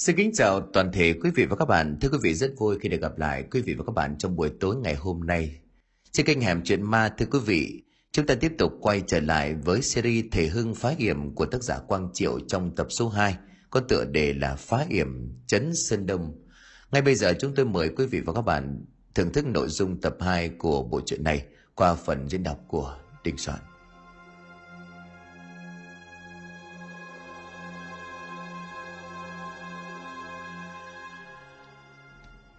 Xin kính chào toàn thể quý vị và các bạn. Thưa quý vị rất vui khi được gặp lại quý vị và các bạn trong buổi tối ngày hôm nay. Trên kênh Hẻm Chuyện Ma thưa quý vị, chúng ta tiếp tục quay trở lại với series Thể Hưng Phá Hiểm của tác giả Quang Triệu trong tập số 2, có tựa đề là Phá Hiểm chấn Sơn Đông. Ngay bây giờ chúng tôi mời quý vị và các bạn thưởng thức nội dung tập 2 của bộ truyện này qua phần diễn đọc của Đình Soạn.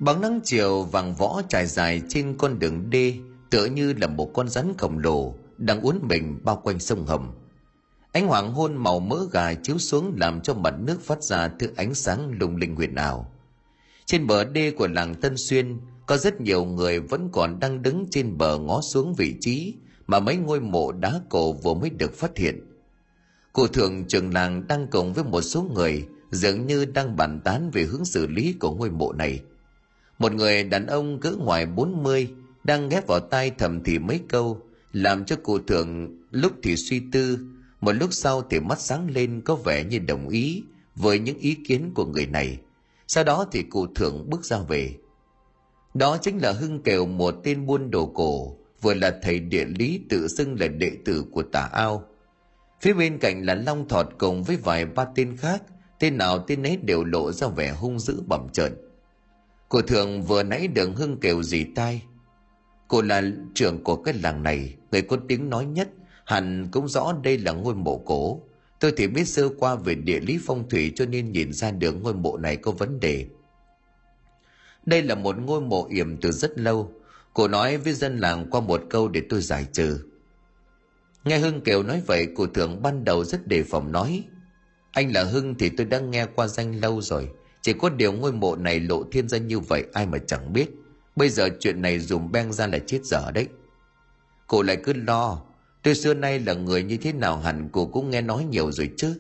Bóng nắng chiều vàng võ trải dài trên con đường đê, tựa như là một con rắn khổng lồ đang uốn mình bao quanh sông Hồng. Ánh hoàng hôn màu mỡ gà chiếu xuống làm cho mặt nước phát ra thứ ánh sáng lung linh huyền ảo. Trên bờ đê của làng Tân Xuyên, có rất nhiều người vẫn còn đang đứng trên bờ ngó xuống vị trí mà mấy ngôi mộ đá cổ vừa mới được phát hiện. Cụ thượng trường làng đang cùng với một số người dường như đang bàn tán về hướng xử lý của ngôi mộ này – một người đàn ông cỡ ngoài 40 đang ghép vào tai thầm thì mấy câu, làm cho cụ thượng lúc thì suy tư, một lúc sau thì mắt sáng lên có vẻ như đồng ý với những ý kiến của người này. Sau đó thì cụ thượng bước ra về. Đó chính là Hưng Kèo một tên buôn đồ cổ, vừa là thầy địa lý tự xưng là đệ tử của tà ao. Phía bên cạnh là Long Thọt cùng với vài ba tên khác, tên nào tên ấy đều lộ ra vẻ hung dữ bẩm trợn Cô thường vừa nãy đường hưng kêu gì tai. Cô là trưởng của cái làng này, người có tiếng nói nhất, hẳn cũng rõ đây là ngôi mộ cổ. Tôi thì biết sơ qua về địa lý phong thủy cho nên nhìn ra được ngôi mộ này có vấn đề. Đây là một ngôi mộ yểm từ rất lâu. Cô nói với dân làng qua một câu để tôi giải trừ. Nghe Hưng Kiều nói vậy, cô thường ban đầu rất đề phòng nói. Anh là Hưng thì tôi đã nghe qua danh lâu rồi. Chỉ có điều ngôi mộ này lộ thiên ra như vậy ai mà chẳng biết. Bây giờ chuyện này dùng beng ra là chết dở đấy. Cô lại cứ lo. Tôi xưa nay là người như thế nào hẳn cô cũng nghe nói nhiều rồi chứ.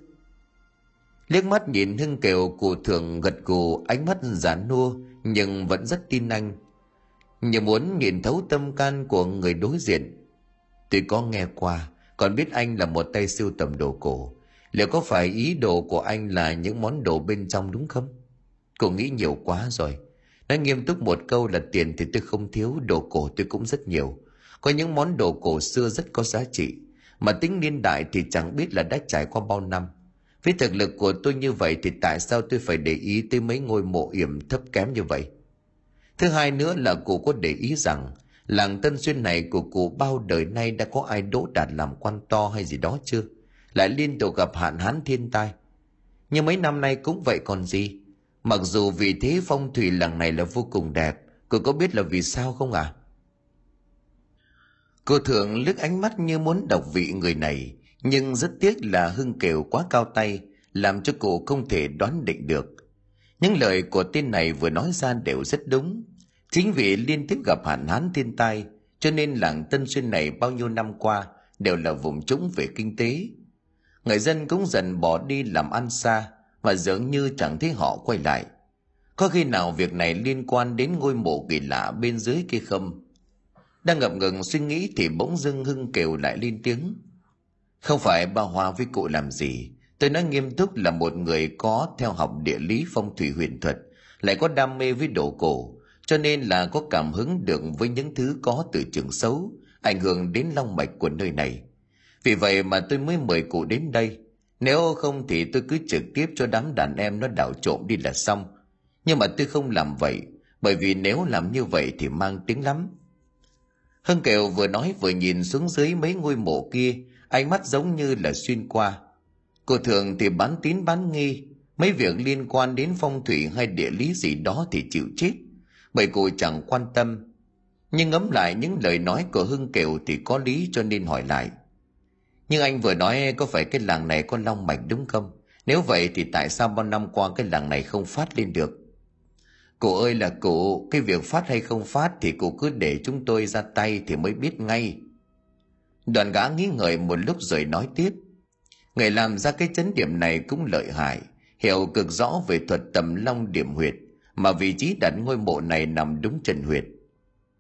Liếc mắt nhìn Hưng Kiều cụ thường gật gù ánh mắt giả nua nhưng vẫn rất tin anh. Như muốn nhìn thấu tâm can của người đối diện. Tôi có nghe qua, còn biết anh là một tay siêu tầm đồ cổ. Liệu có phải ý đồ của anh là những món đồ bên trong đúng không? Cô nghĩ nhiều quá rồi. Nói nghiêm túc một câu là tiền thì tôi không thiếu, đồ cổ tôi cũng rất nhiều. Có những món đồ cổ xưa rất có giá trị, mà tính niên đại thì chẳng biết là đã trải qua bao năm. Với thực lực của tôi như vậy thì tại sao tôi phải để ý tới mấy ngôi mộ yểm thấp kém như vậy? Thứ hai nữa là cụ có để ý rằng làng Tân Xuyên này của cụ bao đời nay đã có ai đỗ đạt làm quan to hay gì đó chưa? Lại liên tục gặp hạn hán thiên tai. Nhưng mấy năm nay cũng vậy còn gì? Mặc dù vì thế phong thủy làng này là vô cùng đẹp, cô có biết là vì sao không ạ? À? Cô thường lướt ánh mắt như muốn đọc vị người này, nhưng rất tiếc là Hưng Kiều quá cao tay, làm cho cô không thể đoán định được. Những lời của tên này vừa nói ra đều rất đúng. Chính vì liên tiếp gặp hạn hán thiên tai, cho nên làng Tân Xuyên này bao nhiêu năm qua đều là vùng trũng về kinh tế. Người dân cũng dần bỏ đi làm ăn xa, và dường như chẳng thấy họ quay lại. Có khi nào việc này liên quan đến ngôi mộ kỳ lạ bên dưới kia không? Đang ngập ngừng suy nghĩ thì bỗng dưng Hưng kêu lại lên tiếng. Không phải bà Hoa với cụ làm gì, tôi nói nghiêm túc là một người có theo học địa lý phong thủy huyền thuật, lại có đam mê với đồ cổ, cho nên là có cảm hứng được với những thứ có từ trường xấu, ảnh hưởng đến long mạch của nơi này. Vì vậy mà tôi mới mời cụ đến đây, nếu không thì tôi cứ trực tiếp cho đám đàn em nó đảo trộm đi là xong. Nhưng mà tôi không làm vậy, bởi vì nếu làm như vậy thì mang tiếng lắm. Hưng Kiều vừa nói vừa nhìn xuống dưới mấy ngôi mộ kia, ánh mắt giống như là xuyên qua. Cô thường thì bán tín bán nghi, mấy việc liên quan đến phong thủy hay địa lý gì đó thì chịu chết, bởi cô chẳng quan tâm. Nhưng ngẫm lại những lời nói của Hưng Kiều thì có lý cho nên hỏi lại. Nhưng anh vừa nói có phải cái làng này có long mạch đúng không? Nếu vậy thì tại sao bao năm qua cái làng này không phát lên được? Cụ ơi là cụ, cái việc phát hay không phát thì cụ cứ để chúng tôi ra tay thì mới biết ngay. Đoàn gã nghĩ ngợi một lúc rồi nói tiếp. Người làm ra cái chấn điểm này cũng lợi hại, hiểu cực rõ về thuật tầm long điểm huyệt, mà vị trí đặt ngôi mộ này nằm đúng trần huyệt.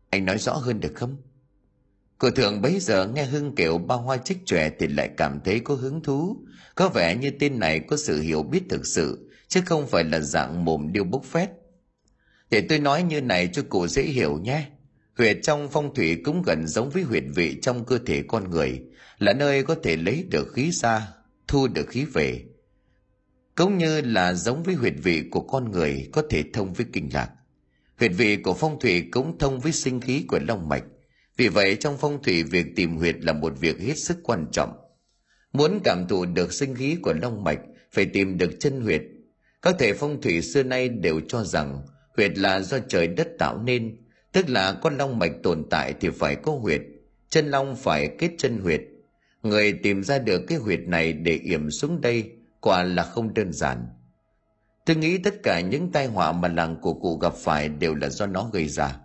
Anh nói rõ hơn được không? Cô thượng bấy giờ nghe Hưng kiểu ba hoa trích trẻ thì lại cảm thấy có hứng thú. Có vẻ như tên này có sự hiểu biết thực sự, chứ không phải là dạng mồm điêu bốc phét. Để tôi nói như này cho cụ dễ hiểu nhé. Huyệt trong phong thủy cũng gần giống với huyệt vị trong cơ thể con người là nơi có thể lấy được khí ra thu được khí về. Cũng như là giống với huyệt vị của con người có thể thông với kinh lạc huyệt vị của phong thủy cũng thông với sinh khí của long mạch vì vậy, trong phong thủy, việc tìm huyệt là một việc hết sức quan trọng. Muốn cảm thụ được sinh khí của long mạch, phải tìm được chân huyệt. Các thể phong thủy xưa nay đều cho rằng huyệt là do trời đất tạo nên, tức là con long mạch tồn tại thì phải có huyệt, chân long phải kết chân huyệt. Người tìm ra được cái huyệt này để yểm xuống đây quả là không đơn giản. Tôi nghĩ tất cả những tai họa mà làng của cụ gặp phải đều là do nó gây ra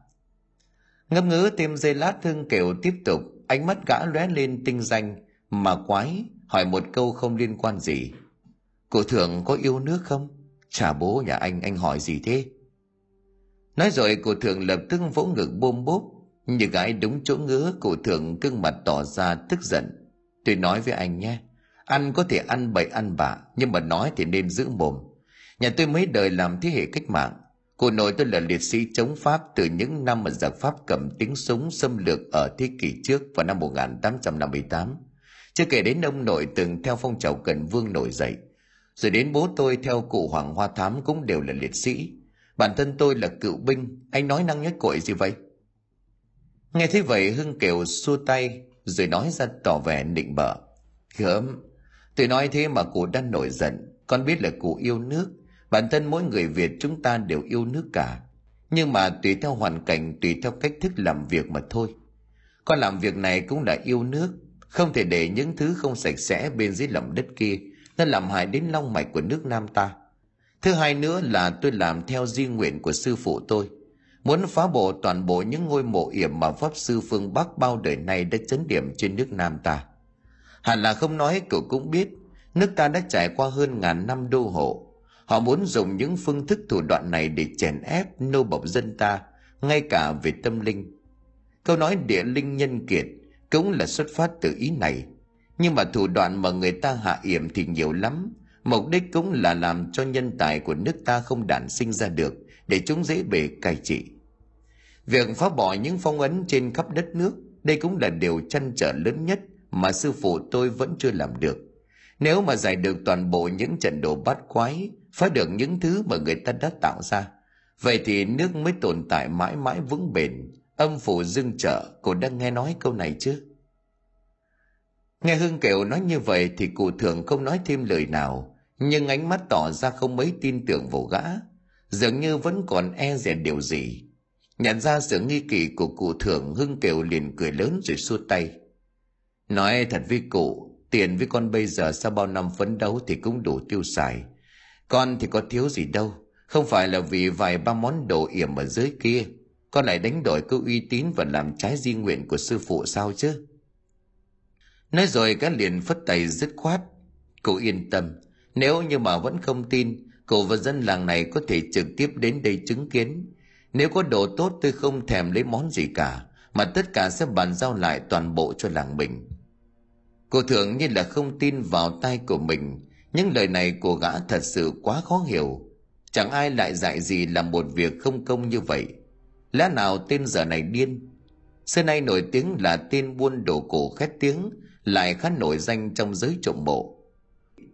ngâm ngứ thêm dây lát thương kêu tiếp tục. Ánh mắt gã lóe lên tinh danh, mà quái hỏi một câu không liên quan gì. Cụ thượng có yêu nước không? Chả bố nhà anh anh hỏi gì thế? Nói rồi cụ thượng lập tức vỗ ngực bôm bốp. Như gái đúng chỗ ngứa, cụ thượng cưng mặt tỏ ra tức giận. Tôi nói với anh nhé, ăn có thể ăn bậy ăn bạ, nhưng mà nói thì nên giữ mồm. Nhà tôi mấy đời làm thế hệ cách mạng Cụ nội tôi là liệt sĩ chống Pháp từ những năm mà giặc Pháp cầm tiếng súng xâm lược ở thế kỷ trước vào năm 1858. Chưa kể đến ông nội từng theo phong trào cần vương nổi dậy. Rồi đến bố tôi theo cụ Hoàng Hoa Thám cũng đều là liệt sĩ. Bản thân tôi là cựu binh, anh nói năng nhất cội gì vậy? Nghe thấy vậy Hưng Kiều xua tay rồi nói ra tỏ vẻ định bợ. Gớm, tôi nói thế mà cụ đang nổi giận, con biết là cụ yêu nước, bản thân mỗi người việt chúng ta đều yêu nước cả. Nhưng mà tùy theo hoàn cảnh, tùy theo cách thức làm việc mà thôi. Con làm việc này cũng là yêu nước. Không thể để những thứ không sạch sẽ bên dưới lòng đất kia nó làm hại đến long mạch của nước nam ta. Thứ hai nữa là tôi làm theo di nguyện của sư phụ tôi. Muốn phá bỏ toàn bộ những ngôi mộ yểm mà pháp sư phương bắc bao đời nay đã chấn điểm trên nước nam ta. Hẳn là không nói, cậu cũng biết, nước ta đã trải qua hơn ngàn năm đô hộ. Họ muốn dùng những phương thức thủ đoạn này để chèn ép nô bộc dân ta, ngay cả về tâm linh. Câu nói địa linh nhân kiệt cũng là xuất phát từ ý này. Nhưng mà thủ đoạn mà người ta hạ yểm thì nhiều lắm. Mục đích cũng là làm cho nhân tài của nước ta không đản sinh ra được để chúng dễ bề cai trị. Việc phá bỏ những phong ấn trên khắp đất nước, đây cũng là điều chăn trở lớn nhất mà sư phụ tôi vẫn chưa làm được. Nếu mà giải được toàn bộ những trận đồ bát quái, phá được những thứ mà người ta đã tạo ra, vậy thì nước mới tồn tại mãi mãi vững bền. Âm phủ dưng trợ, cô đã nghe nói câu này chứ? Nghe Hưng Kiều nói như vậy thì cụ thường không nói thêm lời nào, nhưng ánh mắt tỏ ra không mấy tin tưởng vào gã, dường như vẫn còn e dè điều gì. Nhận ra sự nghi kỳ của cụ thượng Hưng Kiều liền cười lớn rồi xua tay. Nói thật với cụ, tiền với con bây giờ sau bao năm phấn đấu thì cũng đủ tiêu xài. Con thì có thiếu gì đâu, không phải là vì vài ba món đồ yểm ở dưới kia. Con lại đánh đổi cứ uy tín và làm trái di nguyện của sư phụ sao chứ? Nói rồi các liền phất tay dứt khoát. Cậu yên tâm, nếu như mà vẫn không tin, cậu và dân làng này có thể trực tiếp đến đây chứng kiến. Nếu có đồ tốt tôi không thèm lấy món gì cả, mà tất cả sẽ bàn giao lại toàn bộ cho làng mình. Cô thường như là không tin vào tay của mình, những lời này của gã thật sự quá khó hiểu. Chẳng ai lại dạy gì làm một việc không công như vậy. Lẽ nào tên giờ này điên? Xưa nay nổi tiếng là tên buôn đồ cổ khét tiếng, lại khá nổi danh trong giới trộm mộ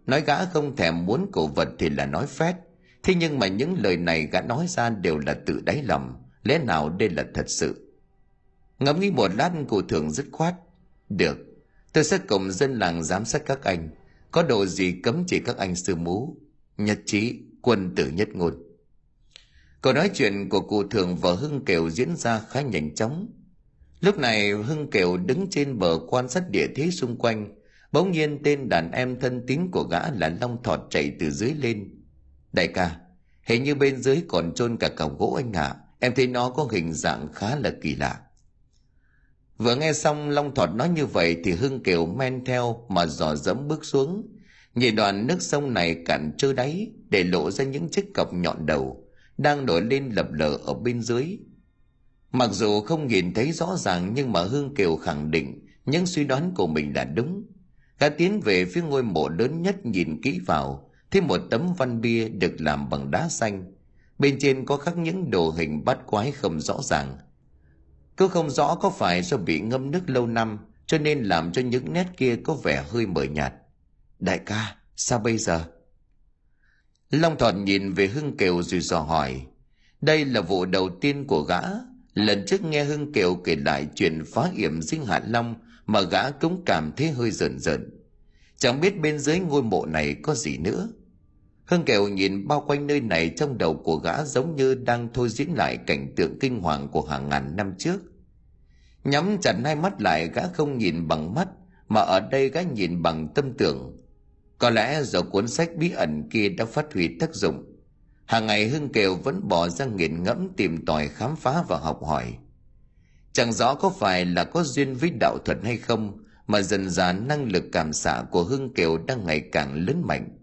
Nói gã không thèm muốn cổ vật thì là nói phét. Thế nhưng mà những lời này gã nói ra đều là tự đáy lòng. Lẽ nào đây là thật sự? Ngẫm nghĩ một lát cụ thường dứt khoát. Được, tôi sẽ cùng dân làng giám sát các anh có đồ gì cấm chỉ các anh sư mú, nhất trí quân tử nhất ngôn. Câu nói chuyện của cụ thường và hưng kiều diễn ra khá nhanh chóng. Lúc này hưng kiều đứng trên bờ quan sát địa thế xung quanh. Bỗng nhiên tên đàn em thân tín của gã là long thọt chạy từ dưới lên. Đại ca, hình như bên dưới còn chôn cả cọc gỗ anh ạ. À. em thấy nó có hình dạng khá là kỳ lạ. Vừa nghe xong Long Thọt nói như vậy thì Hưng Kiều men theo mà dò dẫm bước xuống. Nhìn đoạn nước sông này cạn trơ đáy để lộ ra những chiếc cọc nhọn đầu, đang nổi lên lập lờ ở bên dưới. Mặc dù không nhìn thấy rõ ràng nhưng mà Hương Kiều khẳng định những suy đoán của mình là đúng. Gã tiến về phía ngôi mộ lớn nhất nhìn kỹ vào thêm một tấm văn bia được làm bằng đá xanh bên trên có khắc những đồ hình bắt quái không rõ ràng cứ không rõ có phải do bị ngâm nước lâu năm, cho nên làm cho những nét kia có vẻ hơi mờ nhạt. Đại ca, sao bây giờ? Long thọt nhìn về hưng kiều rồi dò hỏi. Đây là vụ đầu tiên của gã. Lần trước nghe hưng kiều kể lại chuyện phá yểm dinh hạ long mà gã cũng cảm thấy hơi rợn rợn chẳng biết bên dưới ngôi mộ này có gì nữa hưng kiều nhìn bao quanh nơi này trong đầu của gã giống như đang thôi diễn lại cảnh tượng kinh hoàng của hàng ngàn năm trước. Nhắm chặt hai mắt lại, gã không nhìn bằng mắt, mà ở đây gã nhìn bằng tâm tưởng. Có lẽ do cuốn sách bí ẩn kia đã phát huy tác dụng. Hàng ngày hưng kiều vẫn bỏ ra nghiền ngẫm tìm tòi khám phá và học hỏi. Chẳng rõ có phải là có duyên với đạo thuật hay không, mà dần dần năng lực cảm xạ của hưng kiều đang ngày càng lớn mạnh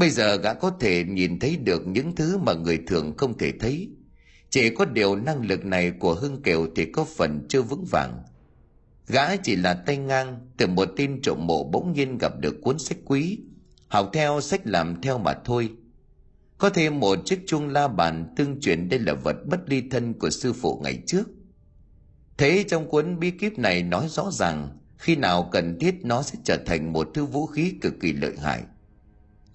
bây giờ gã có thể nhìn thấy được những thứ mà người thường không thể thấy. Chỉ có điều năng lực này của hưng kiều thì có phần chưa vững vàng. Gã chỉ là tay ngang từ một tin trộm mộ bỗng nhiên gặp được cuốn sách quý. Học theo sách làm theo mà thôi. Có thêm một chiếc chuông la bàn tương truyền đây là vật bất ly thân của sư phụ ngày trước. Thế trong cuốn bí kíp này nói rõ ràng, khi nào cần thiết nó sẽ trở thành một thứ vũ khí cực kỳ lợi hại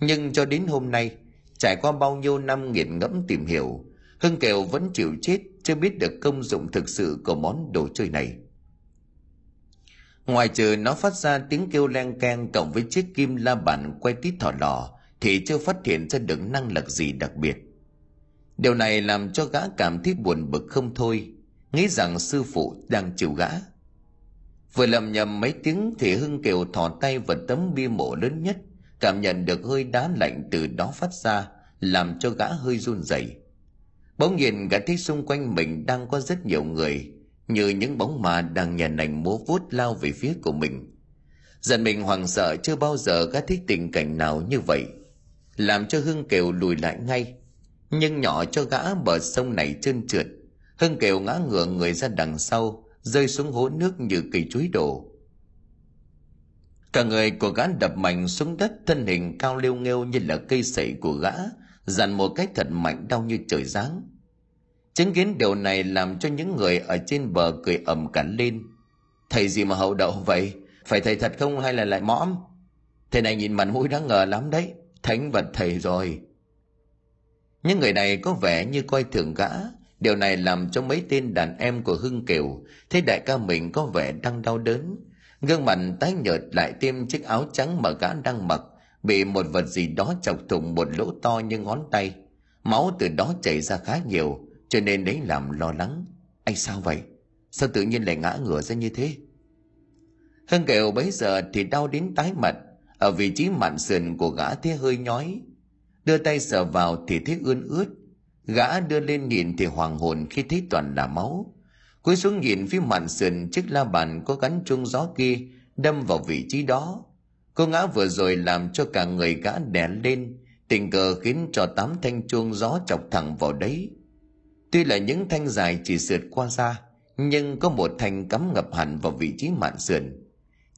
nhưng cho đến hôm nay, trải qua bao nhiêu năm nghiền ngẫm tìm hiểu, hưng kiều vẫn chịu chết, chưa biết được công dụng thực sự của món đồ chơi này. Ngoài trừ nó phát ra tiếng kêu len keng cộng với chiếc kim la bàn quay tít thỏ lò, thì chưa phát hiện ra được năng lực gì đặc biệt. Điều này làm cho gã cảm thấy buồn bực không thôi, nghĩ rằng sư phụ đang chịu gã. Vừa lầm nhầm mấy tiếng thì hưng kiều thò tay vào tấm bia mộ lớn nhất cảm nhận được hơi đá lạnh từ đó phát ra, làm cho gã hơi run rẩy. Bỗng nhiên gã thấy xung quanh mình đang có rất nhiều người, như những bóng mà đang nhàn nành múa vuốt lao về phía của mình. Dần mình hoảng sợ chưa bao giờ gã thấy tình cảnh nào như vậy, làm cho hưng kiều lùi lại ngay. Nhưng nhỏ cho gã bờ sông này trơn trượt, hưng kiều ngã ngửa người ra đằng sau, rơi xuống hố nước như cây chuối đổ cả người của gã đập mạnh xuống đất, thân hình cao liêu nghêu như là cây sậy của gã dằn một cách thật mạnh đau như trời giáng. Chứng kiến điều này làm cho những người ở trên bờ cười ầm cả lên. Thầy gì mà hậu đậu vậy? Phải thầy thật không hay là lại mõm? Thầy này nhìn mặt mũi đáng ngờ lắm đấy, thánh vật thầy rồi. Những người này có vẻ như coi thường gã. Điều này làm cho mấy tên đàn em của hưng kiều thấy đại ca mình có vẻ đang đau đớn gương mặt tái nhợt lại thêm chiếc áo trắng mà gã đang mặc, bị một vật gì đó chọc thủng một lỗ to như ngón tay. Máu từ đó chảy ra khá nhiều, cho nên đấy làm lo lắng. Anh sao vậy? Sao tự nhiên lại ngã ngửa ra như thế? Hưng kiều bấy giờ thì đau đến tái mặt. Ở vị trí mạn sườn của gã thế hơi nhói. Đưa tay sờ vào thì thấy ươn ướt. Gã đưa lên nhìn thì hoàng hồn khi thấy toàn là máu cúi xuống nhìn phía mạn sườn chiếc la bàn có gắn chuông gió kia, đâm vào vị trí đó. Cô ngã vừa rồi làm cho cả người gã đè lên. Tình cờ khiến cho tám thanh chuông gió chọc thẳng vào đấy. Tuy là những thanh dài chỉ sượt qua da nhưng có một thanh cắm ngập hẳn vào vị trí mạn sườn.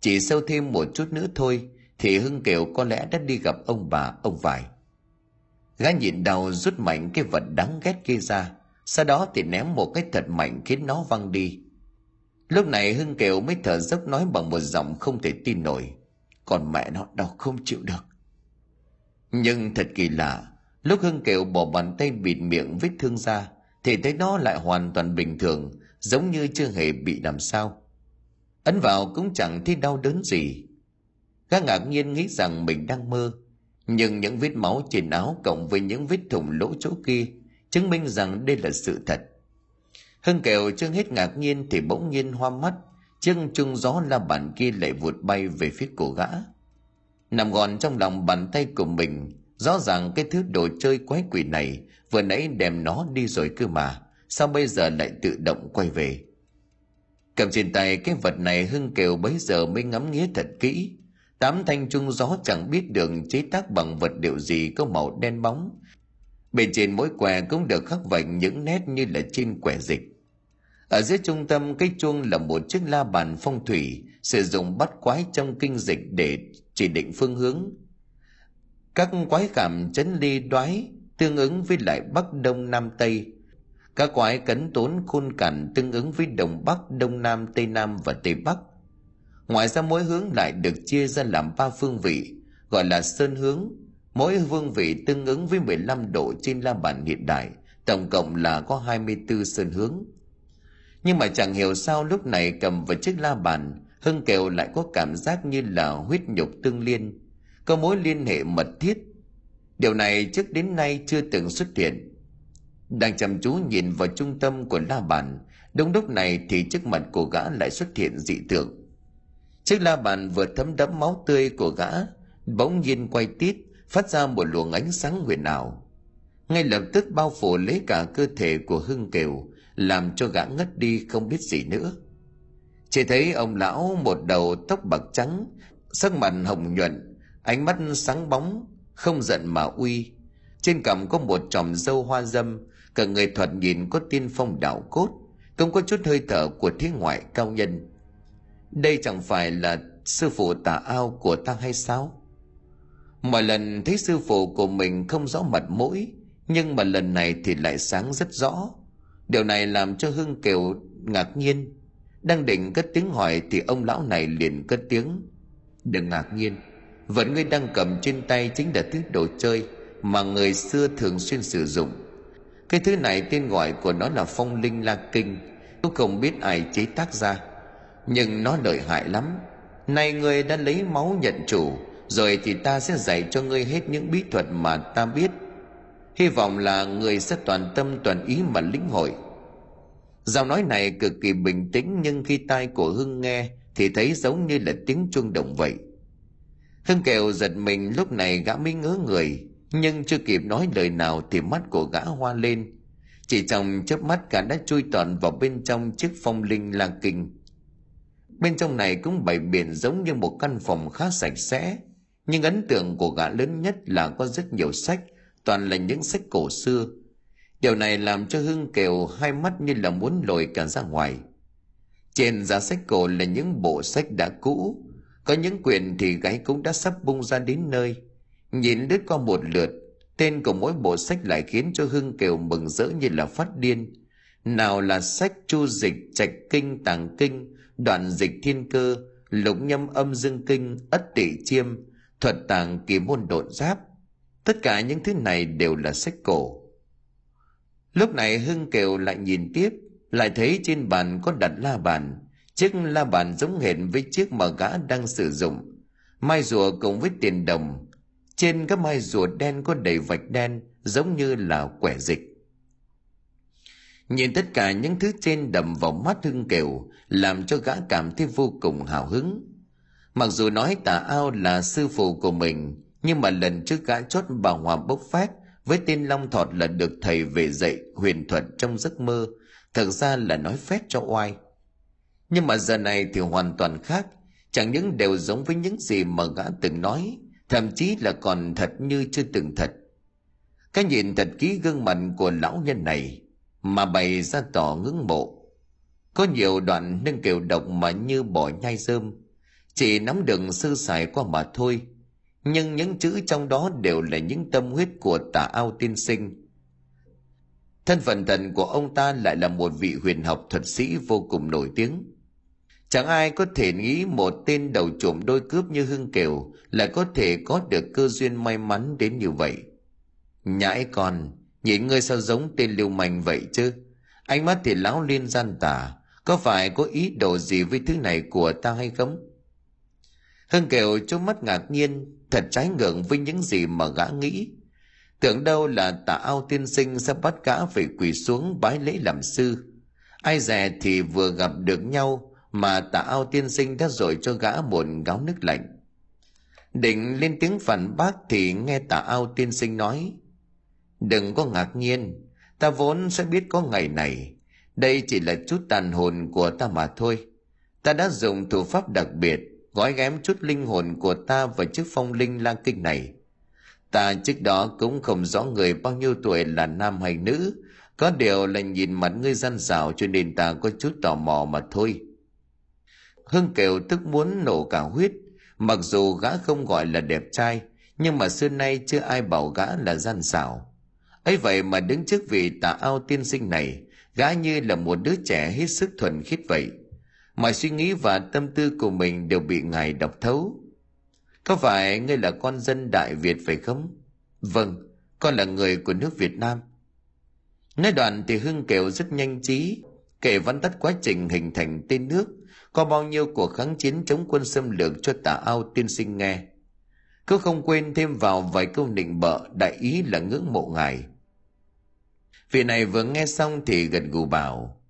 Chỉ sâu thêm một chút nữa thôi, thì hưng kiều có lẽ đã đi gặp ông bà, ông vải. Gã nhịn đầu rút mạnh cái vật đáng ghét kia ra sau đó thì ném một cái thật mạnh khiến nó văng đi. Lúc này hưng kiều mới thở dốc nói bằng một giọng không thể tin nổi. Còn mẹ nó đau không chịu được. Nhưng thật kỳ lạ, lúc hưng kiều bỏ bàn tay bịt miệng vết thương ra, thì thấy nó lại hoàn toàn bình thường, giống như chưa hề bị làm sao. Ấn vào cũng chẳng thấy đau đớn gì. Gã ngạc nhiên nghĩ rằng mình đang mơ, nhưng những vết máu trên áo cộng với những vết thủng lỗ chỗ kia chứng minh rằng đây là sự thật. Hưng kẹo chưa hết ngạc nhiên thì bỗng nhiên hoa mắt chân chung gió la bàn kia lại vụt bay về phía cổ gã. Nằm gọn trong lòng bàn tay của mình, rõ ràng cái thứ đồ chơi quái quỷ này vừa nãy đem nó đi rồi cơ mà, sao bây giờ lại tự động quay về? Cầm trên tay cái vật này hưng kiều bấy giờ mới ngắm nghía thật kỹ. Tám thanh trung gió chẳng biết đường chế tác bằng vật liệu gì có màu đen bóng bên trên mỗi què cũng được khắc vạch những nét như là trên quẻ dịch. Ở dưới trung tâm cái chuông là một chiếc la bàn phong thủy, sử dụng bắt quái trong kinh dịch để chỉ định phương hướng. Các quái cảm chấn ly đoái tương ứng với lại bắc đông nam tây. Các quái cấn tốn khôn cằn tương ứng với đông bắc, đông nam, tây nam và tây bắc. Ngoài ra mỗi hướng lại được chia ra làm ba phương vị, gọi là sơn hướng mỗi vương vị tương ứng với 15 độ trên la bàn hiện đại, tổng cộng là có 24 sơn hướng. Nhưng mà chẳng hiểu sao lúc này cầm vào chiếc la bàn, hưng kiều lại có cảm giác như là huyết nhục tương liên, có mối liên hệ mật thiết. Điều này trước đến nay chưa từng xuất hiện. Đang chăm chú nhìn vào trung tâm của la bàn, đúng lúc này thì trước mặt của gã lại xuất hiện dị tượng. Chiếc la bàn vừa thấm đẫm máu tươi của gã, bỗng nhiên quay tít phát ra một luồng ánh sáng huyền ảo. Ngay lập tức bao phủ lấy cả cơ thể của hưng kiều, làm cho gã ngất đi không biết gì nữa. Chỉ thấy ông lão một đầu tóc bạc trắng, sắc mặt hồng nhuận, ánh mắt sáng bóng, không giận mà uy. Trên cằm có một tròm dâu hoa dâm, cả người thoạt nhìn có tiên phong đạo cốt không có chút hơi thở của thế ngoại cao nhân. Đây chẳng phải là sư phụ tà ao của ta hay sao? Mọi lần thấy sư phụ của mình không rõ mặt mũi, nhưng mà lần này thì lại sáng rất rõ. Điều này làm cho hưng kiều ngạc nhiên. Đang định cất tiếng hỏi thì ông lão này liền cất tiếng. Đừng ngạc nhiên, vẫn ngươi đang cầm trên tay chính là thứ đồ chơi mà người xưa thường xuyên sử dụng. Cái thứ này tên gọi của nó là phong linh la kinh, tôi không biết ai chế tác ra, nhưng nó lợi hại lắm. Nay ngươi đã lấy máu nhận chủ rồi thì ta sẽ dạy cho ngươi hết những bí thuật mà ta biết. Hy vọng là người sẽ toàn tâm, toàn ý mà lĩnh hội. Giọng nói này cực kỳ bình tĩnh, nhưng khi tai của hưng nghe thì thấy giống như là tiếng chuông động vậy. Hưng kèo giật mình, lúc này gã mới ngớ người, nhưng chưa kịp nói lời nào thì mắt của gã hoa lên. Chỉ trong chớp mắt cả đã chui toàn vào bên trong chiếc phong linh la kinh. Bên trong này cũng bày biển giống như một căn phòng khá sạch sẽ nhưng ấn tượng của gã lớn nhất là có rất nhiều sách, toàn là những sách cổ xưa. Điều này làm cho hưng kiều hai mắt như là muốn lồi cả ra ngoài. Trên giá sách cổ là những bộ sách đã cũ, có những quyển thì gáy cũng đã sắp bung ra đến nơi. Nhìn lướt qua một lượt, tên của mỗi bộ sách lại khiến cho hưng kiều mừng rỡ như là phát điên. Nào là sách chu dịch, trạch kinh, tàng kinh, đoạn dịch thiên cơ, lục nhâm âm dương kinh, ất tỵ chiêm thuật tàng kỳ môn độn giáp. Tất cả những thứ này đều là sách cổ. Lúc này hưng kiều lại nhìn tiếp, lại thấy trên bàn có đặt la bàn. Chiếc la bàn giống hệt với chiếc mà gã đang sử dụng. Mai rùa cùng với tiền đồng. Trên các mai rùa đen có đầy vạch đen, giống như là quẻ dịch. Nhìn tất cả những thứ trên đầm vào mắt hưng kiều, làm cho gã cảm thấy vô cùng hào hứng mặc dù nói tà ao là sư phụ của mình, nhưng mà lần trước gã chót bà hòa bốc phát với tên long thọt là được thầy về dạy huyền thuật trong giấc mơ thật ra là nói phét cho oai. Nhưng mà giờ này thì hoàn toàn khác, chẳng những đều giống với những gì mà gã từng nói, thậm chí là còn thật như chưa từng thật. Cái nhìn thật kỹ gương mặt của lão nhân này mà bày ra tỏ ngưỡng mộ. Có nhiều đoạn nâng kiều độc mà như bỏ nhai rơm chỉ nắm được sơ sài qua mà thôi. Nhưng những chữ trong đó đều là những tâm huyết của tà ao tiên sinh. Thân phận thần của ông ta lại là một vị huyền học thuật sĩ vô cùng nổi tiếng. Chẳng ai có thể nghĩ một tên đầu trộm đôi cướp như hưng kiều lại có thể có được cơ duyên may mắn đến như vậy. Nhãi con nhìn ngươi sao giống tên lưu manh vậy chứ? Ánh mắt thì lão liên gian tả, có phải có ý đồ gì với thứ này của ta hay không? Hưng kiều trong mắt ngạc nhiên, thật trái ngược với những gì mà gã nghĩ. Tưởng đâu là tà ao tiên sinh sẽ bắt gã phải quỳ xuống bái lễ làm sư. Ai dè thì vừa gặp được nhau mà tà ao tiên sinh đã dội cho gã một gáo nước lạnh. Định lên tiếng phản bác thì nghe tà ao tiên sinh nói, đừng có ngạc nhiên, ta vốn sẽ biết có ngày này. Đây chỉ là chút tàn hồn của ta mà thôi. Ta đã dùng thủ pháp đặc biệt gói ghém chút linh hồn của ta vào chiếc phong linh lang kinh này. Ta trước đó cũng không rõ người bao nhiêu tuổi là nam hay nữ. Có điều là nhìn mặt ngươi gian xảo cho nên ta có chút tò mò mà thôi. Hưng kiều tức muốn nổ cả huyết. Mặc dù gã không gọi là đẹp trai, nhưng mà xưa nay chưa ai bảo gã là gian xảo ấy vậy mà đứng trước vị tà ao tiên sinh này, gã như là một đứa trẻ hết sức thuần khiết vậy mọi suy nghĩ và tâm tư của mình đều bị ngài đọc thấu. Có phải ngươi là con dân đại việt phải không? Vâng con là người của nước việt nam. Nói đoạn thì hưng kiều rất nhanh trí kể văn tắt quá trình hình thành tên nước, có bao nhiêu cuộc kháng chiến chống quân xâm lược cho tà ao tiên sinh nghe. Cứ không quên thêm vào vài câu nịnh bợ, đại ý là ngưỡng mộ ngài. Vị này vừa nghe xong thì gật gù bảo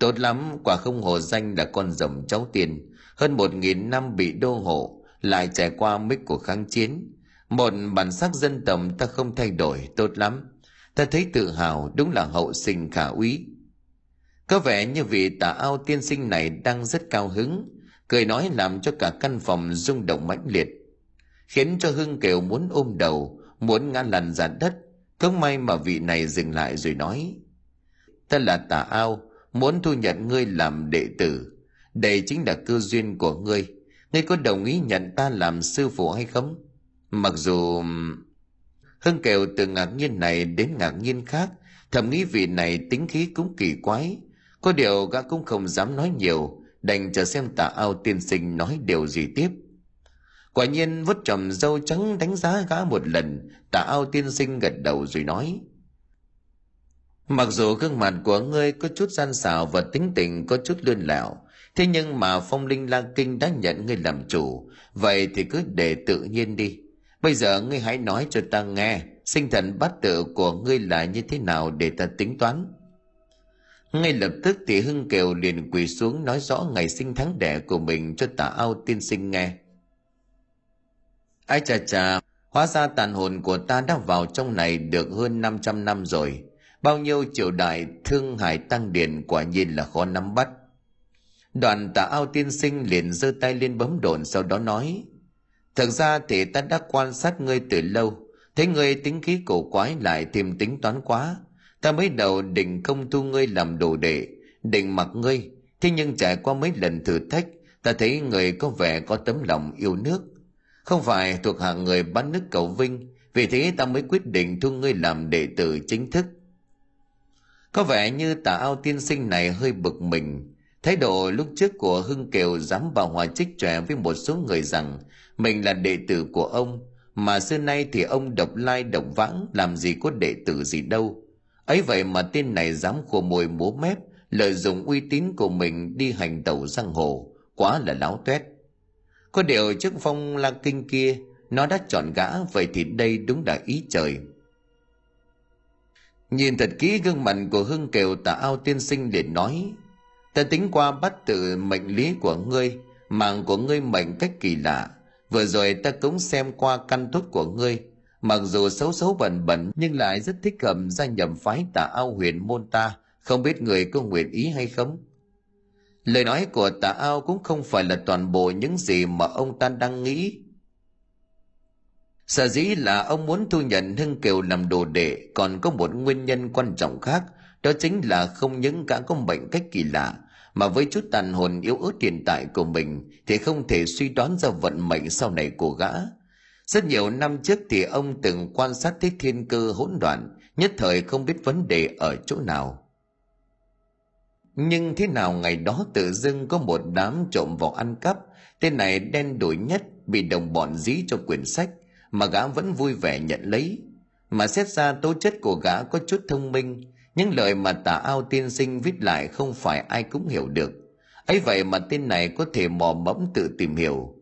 tốt lắm, quả không hồ danh là con rồng cháu tiền hơn một nghìn năm bị đô hộ, lại trải qua mấy cuộc kháng chiến. Một bản sắc dân tộc ta không thay đổi, tốt lắm. Ta thấy tự hào, đúng là hậu sinh khả úy. Có vẻ như vị tà ao tiên sinh này đang rất cao hứng, cười nói làm cho cả căn phòng rung động mãnh liệt, khiến cho hưng kiều muốn ôm đầu, muốn ngã lăn ra đất. Không may mà vị này dừng lại rồi nói, ta là tà ao muốn thu nhận ngươi làm đệ tử. Đây chính là cơ duyên của ngươi. Ngươi có đồng ý nhận ta làm sư phụ hay không? Mặc dù hưng kêu từ ngạc nhiên này đến ngạc nhiên khác. Thầm nghĩ vị này tính khí cũng kỳ quái. Có điều gã cũng không dám nói nhiều, đành chờ xem tà ao tiên sinh nói điều gì tiếp. Quả nhiên vứt trầm dâu trắng đánh giá gã một lần, tà ao tiên sinh gật đầu rồi nói mặc dù gương mặt của ngươi có chút gian xảo và tính tình có chút lươn lẹo, thế nhưng mà phong linh la kinh đã nhận ngươi làm chủ. Vậy thì cứ để tự nhiên đi. Bây giờ ngươi hãy nói cho ta nghe, sinh thần bát tự của ngươi là như thế nào để ta tính toán. Ngay lập tức thì hưng kiều liền quỳ xuống nói rõ ngày sinh tháng đẻ của mình cho tả ao tiên sinh nghe. Ai chà chà, hóa ra tàn hồn của ta đã vào trong này được hơn 500 năm rồi bao nhiêu triều đại thương hải tăng điển quả nhiên là khó nắm bắt. Đoàn tả ao tiên sinh liền giơ tay lên bấm đồn sau đó nói thật ra thì ta đã quan sát ngươi từ lâu, thấy ngươi tính khí cổ quái lại thêm tính toán quá. Ta mới đầu định công thu ngươi làm đồ đệ, định mặc ngươi. Thế nhưng trải qua mấy lần thử thách, ta thấy người có vẻ có tấm lòng yêu nước. Không phải thuộc hạng người bán nước cầu vinh, vì thế ta mới quyết định thu ngươi làm đệ tử chính thức có vẻ như tà ao tiên sinh này hơi bực mình. Thái độ lúc trước của hưng kiều dám vào hòa trích trẻ với một số người rằng mình là đệ tử của ông, mà xưa nay thì ông độc lai, độc vãng, làm gì có đệ tử gì đâu. Ấy vậy mà tên này dám khua môi múa mép, lợi dụng uy tín của mình đi hành tẩu giang hồ, quá là láo toét có điều trước phong la kinh kia, nó đã chọn gã, vậy thì đây đúng là ý trời nhìn thật kỹ gương mặt của hưng kiều tà ao tiên sinh để nói, ta tính qua bắt tự mệnh lý của ngươi, mạng của ngươi mệnh cách kỳ lạ. Vừa rồi ta cũng xem qua căn tốt của ngươi. Mặc dù xấu xấu bẩn bẩn, nhưng lại rất thích hợp gia nhập phái tà ao huyền môn ta. Không biết người có nguyện ý hay không? Lời nói của tà ao cũng không phải là toàn bộ những gì mà ông ta đang nghĩ sở dĩ là ông muốn thu nhận hưng kiều làm đồ đệ còn có một nguyên nhân quan trọng khác đó chính là không những cả có bệnh cách kỳ lạ mà với chút tàn hồn yếu ớt hiện tại của mình thì không thể suy đoán ra vận mệnh sau này của gã rất nhiều năm trước thì ông từng quan sát thấy thiên cơ hỗn loạn, nhất thời không biết vấn đề ở chỗ nào. Nhưng thế nào ngày đó tự dưng có một đám trộm vào ăn cắp, tên này đen đuổi nhất bị đồng bọn dí cho quyển sách, mà gã vẫn vui vẻ nhận lấy. Mà xét ra tố chất của gã có chút thông minh, những lời mà tà ao tiên sinh viết lại không phải ai cũng hiểu được. ấy vậy mà tên này có thể mò mẫm tự tìm hiểu.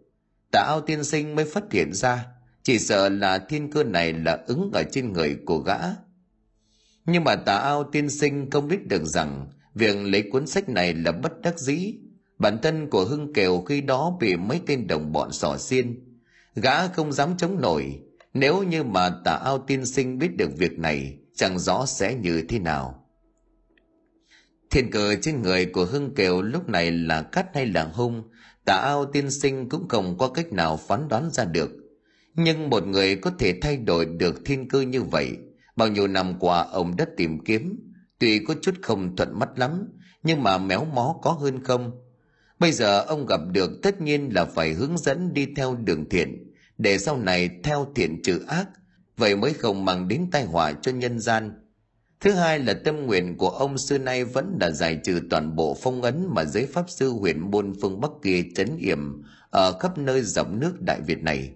Tà ao tiên sinh mới phát hiện ra, chỉ sợ là thiên cơ này là ứng ở trên người của gã nhưng mà tà ao tiên sinh không biết được rằng việc lấy cuốn sách này là bất đắc dĩ bản thân của hưng kiều khi đó bị mấy tên đồng bọn xỏ xiên gã không dám chống nổi. Nếu như mà tà ao tiên sinh biết được việc này, chẳng rõ sẽ như thế nào. Thiên cờ trên người của hưng kiều lúc này là cắt hay là hung, tà ao tiên sinh cũng không có cách nào phán đoán ra được. Nhưng một người có thể thay đổi được thiên cơ như vậy, bao nhiêu năm qua ông đã tìm kiếm, tuy có chút không thuận mắt lắm, nhưng mà méo mó có hơn không? Bây giờ ông gặp được tất nhiên là phải hướng dẫn đi theo đường thiện để sau này theo thiện trừ ác, vậy mới không mang đến tai họa cho nhân gian. Thứ hai là tâm nguyện của ông xưa nay vẫn là giải trừ toàn bộ phong ấn mà giới pháp sư huyện môn phương bắc kia trấn yểm ở khắp nơi dọc nước đại việt này.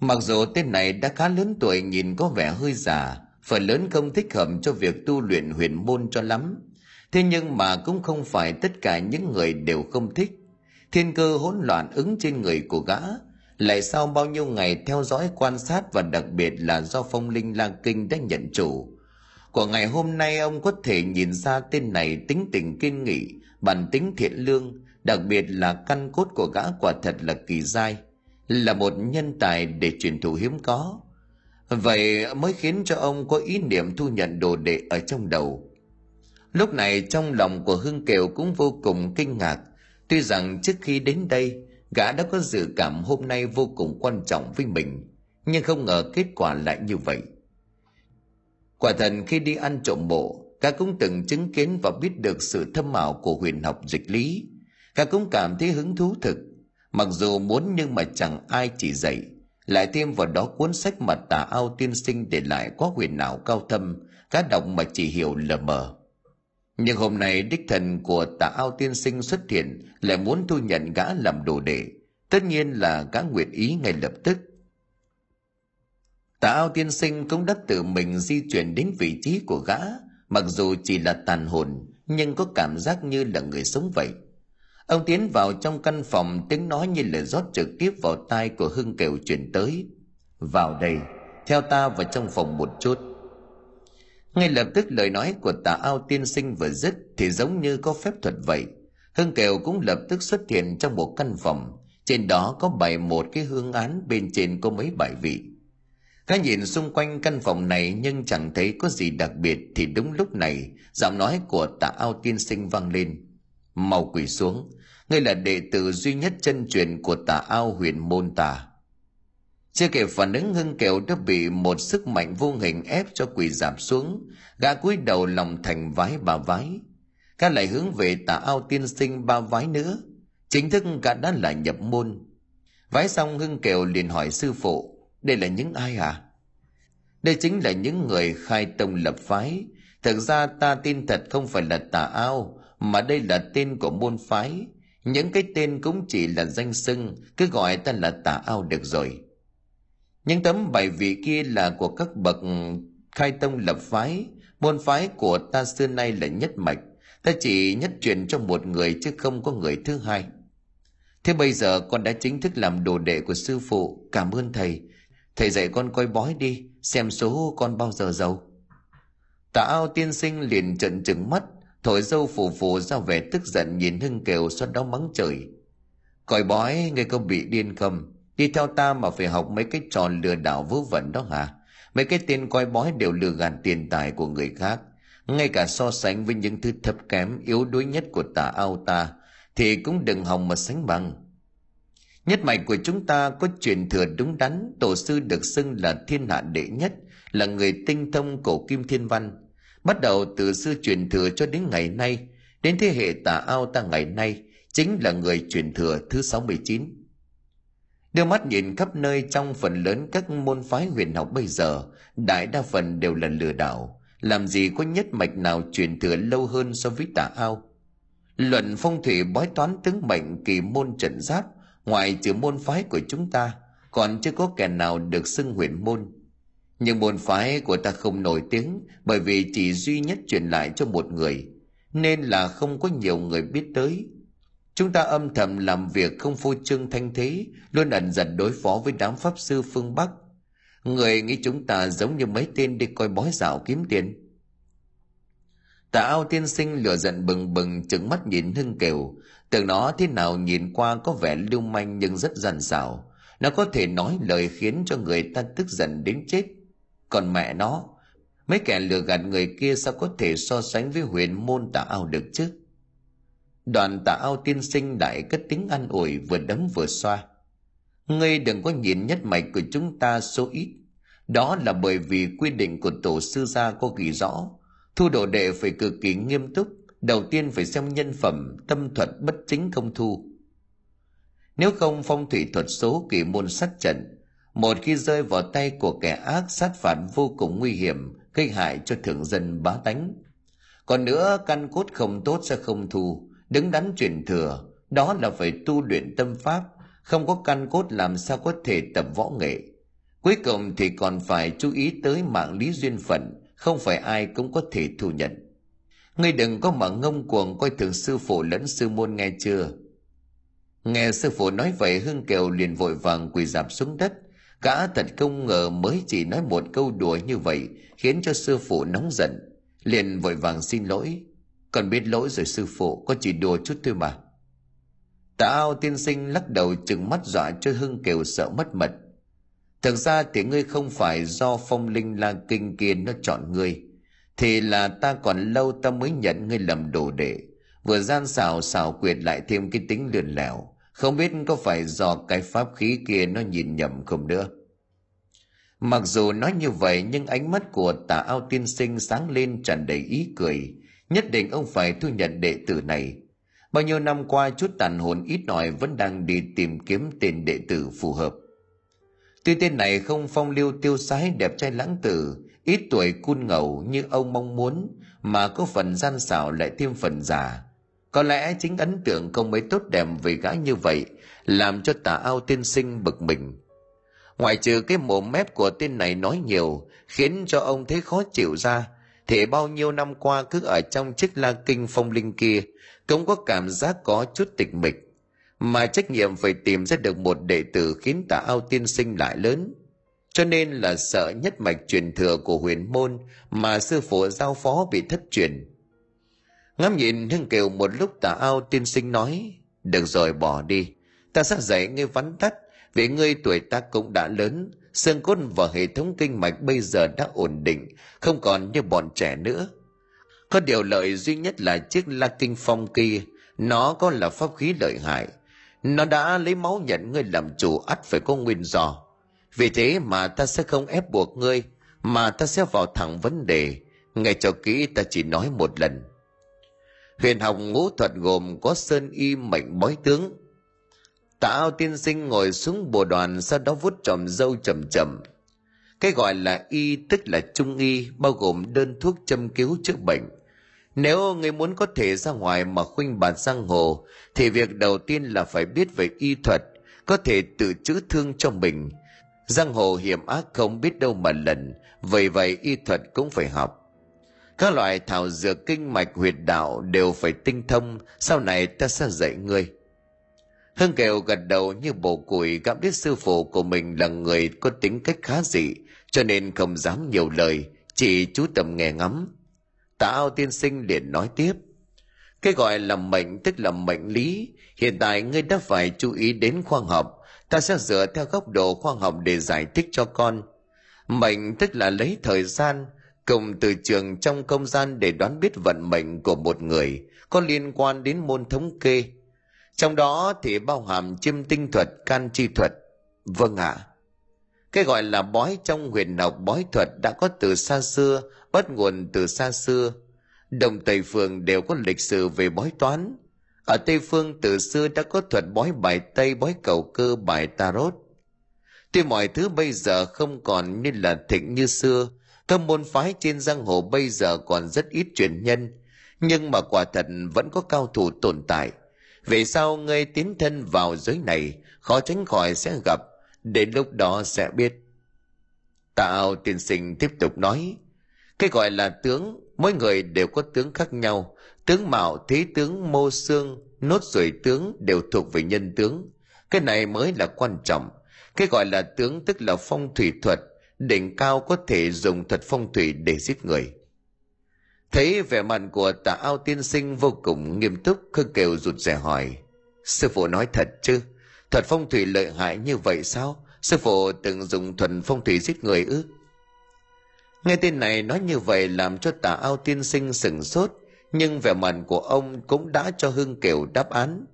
Mặc dù tên này đã khá lớn tuổi nhìn có vẻ hơi già, phần lớn không thích hợp cho việc tu luyện huyền môn cho lắm. Thế nhưng mà cũng không phải tất cả những người đều không thích. Thiên cơ hỗn loạn ứng trên người của gã lại sau bao nhiêu ngày theo dõi, quan sát và đặc biệt là do phong linh la kinh đã nhận chủ. Của ngày hôm nay, ông có thể nhìn ra tên này tính tình kiên nghị, bản tính thiện lương, đặc biệt là căn cốt của gã quả thật là kỳ dai, là một nhân tài để truyền thụ hiếm có. Vậy mới khiến cho ông có ý niệm thu nhận đồ đệ ở trong đầu. Lúc này trong lòng của hưng kiều cũng vô cùng kinh ngạc, tuy rằng trước khi đến đây gã đã có dự cảm hôm nay vô cùng quan trọng với mình, nhưng không ngờ kết quả lại như vậy. Quả thật khi đi ăn trộm bộ, gã cũng từng chứng kiến và biết được sự thâm ảo của huyền học dịch lý. Gã cũng cảm thấy hứng thú thực. Mặc dù muốn nhưng mà chẳng ai chỉ dạy, lại thêm vào đó cuốn sách mà tà ao tiên sinh để lại có huyền ảo cao thâm, gã đọc mà chỉ hiểu lờ mờ nhưng hôm nay đích thần của tà ao tiên sinh xuất hiện, lại muốn thu nhận gã làm đồ đệ. Tất nhiên là gã nguyện ý ngay lập tức. Tà ao tiên sinh cũng đã tự mình di chuyển đến vị trí của gã, mặc dù chỉ là tàn hồn, nhưng có cảm giác như là người sống vậy. Ông tiến vào trong căn phòng, tiếng nói như là rót trực tiếp vào tai của hưng kiều truyền tới. Vào đây, theo ta vào trong phòng một chút ngay lập tức lời nói của tà ao tiên sinh vừa dứt thì giống như có phép thuật vậy hương kiều cũng lập tức xuất hiện trong một căn phòng trên đó có bày một cái hương án bên trên có mấy bài vị Cá nhìn xung quanh căn phòng này nhưng chẳng thấy có gì đặc biệt thì đúng lúc này giọng nói của tà ao tiên sinh vang lên. Mau quỳ xuống, ngươi là đệ tử duy nhất chân truyền của tà ao huyền môn tà. Chưa kể phản ứng hưng kiều đã bị một sức mạnh vô hình ép cho quỳ giảm xuống, gã cúi đầu lòng thành vái ba vái. Gã lại hướng về tà ao tiên sinh ba vái nữa, chính thức gã đã là nhập môn. Vái xong hưng kiều liền hỏi sư phụ, đây là những ai à? Đây chính là những người khai tông lập phái. Thực ra ta tin thật không phải là tà ao, mà đây là tên của môn phái. Những cái tên cũng chỉ là danh xưng, cứ gọi ta là tà ao được rồi những tấm bài vị kia là của các bậc khai tông lập phái. Môn phái của ta xưa nay là nhất mạch. Ta chỉ nhất truyền cho một người chứ không có người thứ hai. Thế bây giờ con đã chính thức làm đồ đệ của sư phụ. Cảm ơn thầy. Thầy dạy con coi bói đi, xem số con bao giờ giàu. Tạ ao tiên sinh liền trận trừng mắt, thổi dâu phù phù ra vẻ tức giận nhìn hưng kiều sau đó mắng trời. Coi bói, ngươi có bị điên không? Đi theo ta mà phải học mấy cái trò lừa đảo vớ vẩn đó hả? Mấy cái tên coi bói đều lừa gạt tiền tài của người khác. Ngay cả so sánh với những thứ thấp kém, yếu đuối nhất của tà ao ta, thì cũng đừng hòng mà sánh bằng. Nhất mạch của chúng ta có truyền thừa đúng đắn, tổ sư được xưng là thiên hạ đệ nhất, là người tinh thông cổ kim thiên văn. Bắt đầu từ sư truyền thừa cho đến ngày nay, đến thế hệ tà ao ta ngày nay, chính là người truyền thừa thứ 69 đưa mắt nhìn khắp nơi trong phần lớn các môn phái huyền học bây giờ, đại đa phần đều là lừa đảo. Làm gì có nhất mạch nào truyền thừa lâu hơn so với tà ao? Luận phong thủy bói toán tướng mệnh kỳ môn trận giáp ngoài trừ môn phái của chúng ta, còn chưa có kẻ nào được xưng huyền môn. Nhưng môn phái của ta không nổi tiếng bởi vì chỉ duy nhất truyền lại cho một người, nên là không có nhiều người biết tới. Chúng ta âm thầm làm việc không phô trương thanh thế, luôn ẩn dần đối phó với đám pháp sư phương Bắc. Người nghĩ chúng ta giống như mấy tên đi coi bói dạo kiếm tiền. Tà ao tiên sinh lửa giận bừng bừng trừng mắt nhìn hưng kiều, tưởng nó thế nào nhìn qua có vẻ lưu manh nhưng rất dằn xảo. Nó có thể nói lời khiến cho người ta tức giận đến chết. Còn mẹ nó, mấy kẻ lừa gạt người kia sao có thể so sánh với huyền môn tà ao được chứ? Đoàn tà ao tiên sinh đại cất tiếng an ủi vừa đấm vừa xoa. Ngươi đừng có nhìn nhất mạch của chúng ta số ít. Đó là bởi vì quy định của tổ sư gia có ghi rõ. Thu đồ đệ phải cực kỳ nghiêm túc. Đầu tiên phải xem nhân phẩm, tâm thuật bất chính không thu. nếu không phong thủy thuật số kỳ môn sát trận một khi rơi vào tay của kẻ ác sát phạt vô cùng nguy hiểm gây hại cho thường dân bá tánh còn nữa căn cốt không tốt sẽ không thu đứng đắn truyền thừa, đó là phải tu luyện tâm pháp, không có căn cốt làm sao có thể tập võ nghệ. Cuối cùng thì còn phải chú ý tới mạng lý duyên phận, không phải ai cũng có thể thu nhận. Ngươi đừng có mà ngông cuồng coi thường sư phụ lẫn sư môn nghe chưa? Nghe sư phụ nói vậy, hưng kiều liền vội vàng quỳ dạp xuống đất. Gã thật không ngờ mới chỉ nói một câu đùa như vậy, khiến cho sư phụ nóng giận, liền vội vàng xin lỗi. Con biết lỗi rồi sư phụ, có chỉ đùa chút thôi mà. Tạ ao tiên sinh lắc đầu chừng mắt dọa cho hưng kiều sợ mất mật. Thực ra thì ngươi không phải do phong linh la kinh kia nó chọn ngươi, thì là ta còn lâu ta mới nhận ngươi làm đồ đệ. Vừa gian xảo xảo quyệt lại thêm cái tính lườn lẻo không biết có phải do cái pháp khí kia nó nhìn nhầm không nữa. Mặc dù nói như vậy, nhưng ánh mắt của tà ao tiên sinh sáng lên tràn đầy ý cười nhất định ông phải thu nhận đệ tử này. Bao nhiêu năm qua, chút tàn hồn ít ỏi vẫn đang đi tìm kiếm tên đệ tử phù hợp. Tuy tên này không phong lưu tiêu sái đẹp trai lãng tử, ít tuổi cun ngầu như ông mong muốn, mà có phần gian xảo lại thêm phần giả có lẽ chính ấn tượng không mấy tốt đẹp về gái như vậy làm cho tà ao tiên sinh bực mình. Ngoại trừ cái mồm mép của tên này nói nhiều, khiến cho ông thấy khó chịu ra thì bao nhiêu năm qua cứ ở trong chiếc la kinh phong linh kia, cũng có cảm giác có chút tịch mịch. Mà trách nhiệm phải tìm ra được một đệ tử khiến tà ao tiên sinh lại lớn. Cho nên là sợ nhất mạch truyền thừa của huyền môn mà sư phụ giao phó bị thất truyền. Ngắm nhìn hưng kiều một lúc tà ao tiên sinh nói, được rồi, bỏ đi. Ta sẽ dạy ngươi vắn tắt, vì ngươi tuổi ta cũng đã lớn xương cốt và hệ thống kinh mạch bây giờ đã ổn định, không còn như bọn trẻ nữa. Có điều lợi duy nhất là chiếc la kinh phong kia, nó có là pháp khí lợi hại. Nó đã lấy máu nhận ngươi làm chủ ắt phải có nguyên do. Vì thế mà ta sẽ không ép buộc ngươi, mà ta sẽ vào thẳng vấn đề. Ngay cho kỹ, ta chỉ nói một lần. Huyền học ngũ thuật gồm có sơn y mệnh bói tướng tạ ao tiên sinh ngồi xuống bồ đoàn, sau đó vuốt tròm dâu chậm chậm. Cái gọi là y tức là trung y, bao gồm đơn thuốc châm cứu chữa bệnh. Nếu người muốn có thể ra ngoài mà khuynh bàn giang hồ, thì việc đầu tiên là phải biết về y thuật, có thể tự chữa thương cho mình. Giang hồ hiểm ác không biết đâu mà lần vậy vậy y thuật cũng phải học. Các loại thảo dược kinh mạch huyệt đạo đều phải tinh thông, sau này ta sẽ dạy ngươi hưng kiều gật đầu như bổ củi cảm biết sư phụ của mình là người có tính cách khá dị, cho nên không dám nhiều lời, chỉ chú tâm nghe ngắm. Tạ ao tiên sinh liền nói tiếp, cái gọi là mệnh tức là mệnh lý. Hiện tại ngươi đã phải chú ý đến khoa học. Ta sẽ dựa theo góc độ khoa học để giải thích cho con. Mệnh tức là lấy thời gian, cùng từ trường trong không gian để đoán biết vận mệnh của một người, có liên quan đến môn thống kê trong đó thì bao hàm chiêm tinh thuật, can chi thuật. Vâng ạ. À. cái gọi là bói trong huyền học, bói thuật đã có từ xa xưa, bắt nguồn từ xa xưa. Đồng tây phương đều có lịch sử về bói toán. Ở tây phương từ xưa đã có thuật bói bài tây, bói cầu cơ, bài tarot. Tuy mọi thứ bây giờ không còn như là thịnh như xưa, các môn phái trên giang hồ bây giờ còn rất ít truyền nhân, nhưng mà quả thật vẫn có cao thủ tồn tại về sau ngươi tiến thân vào giới này, khó tránh khỏi sẽ gặp đến lúc đó sẽ biết. Tạo tiên sinh tiếp tục nói, cái gọi là tướng, mỗi người đều có tướng khác nhau. Tướng mạo thế tướng, mô xương nốt ruồi tướng đều thuộc về nhân tướng. Cái này mới là quan trọng. Cái gọi là tướng tức là phong thủy thuật, đỉnh cao có thể dùng thuật phong thủy để giết người thấy vẻ mặt của tà ao tiên sinh vô cùng nghiêm túc khương kiều rụt rè hỏi, sư phụ nói thật chứ? Thuật phong thủy lợi hại như vậy sao? Sư phụ từng dùng thuật phong thủy giết người ư? Nghe tên này nói như vậy làm cho tà ao tiên sinh sừng sốt, nhưng vẻ mặt của ông cũng đã cho hương kiều đáp án.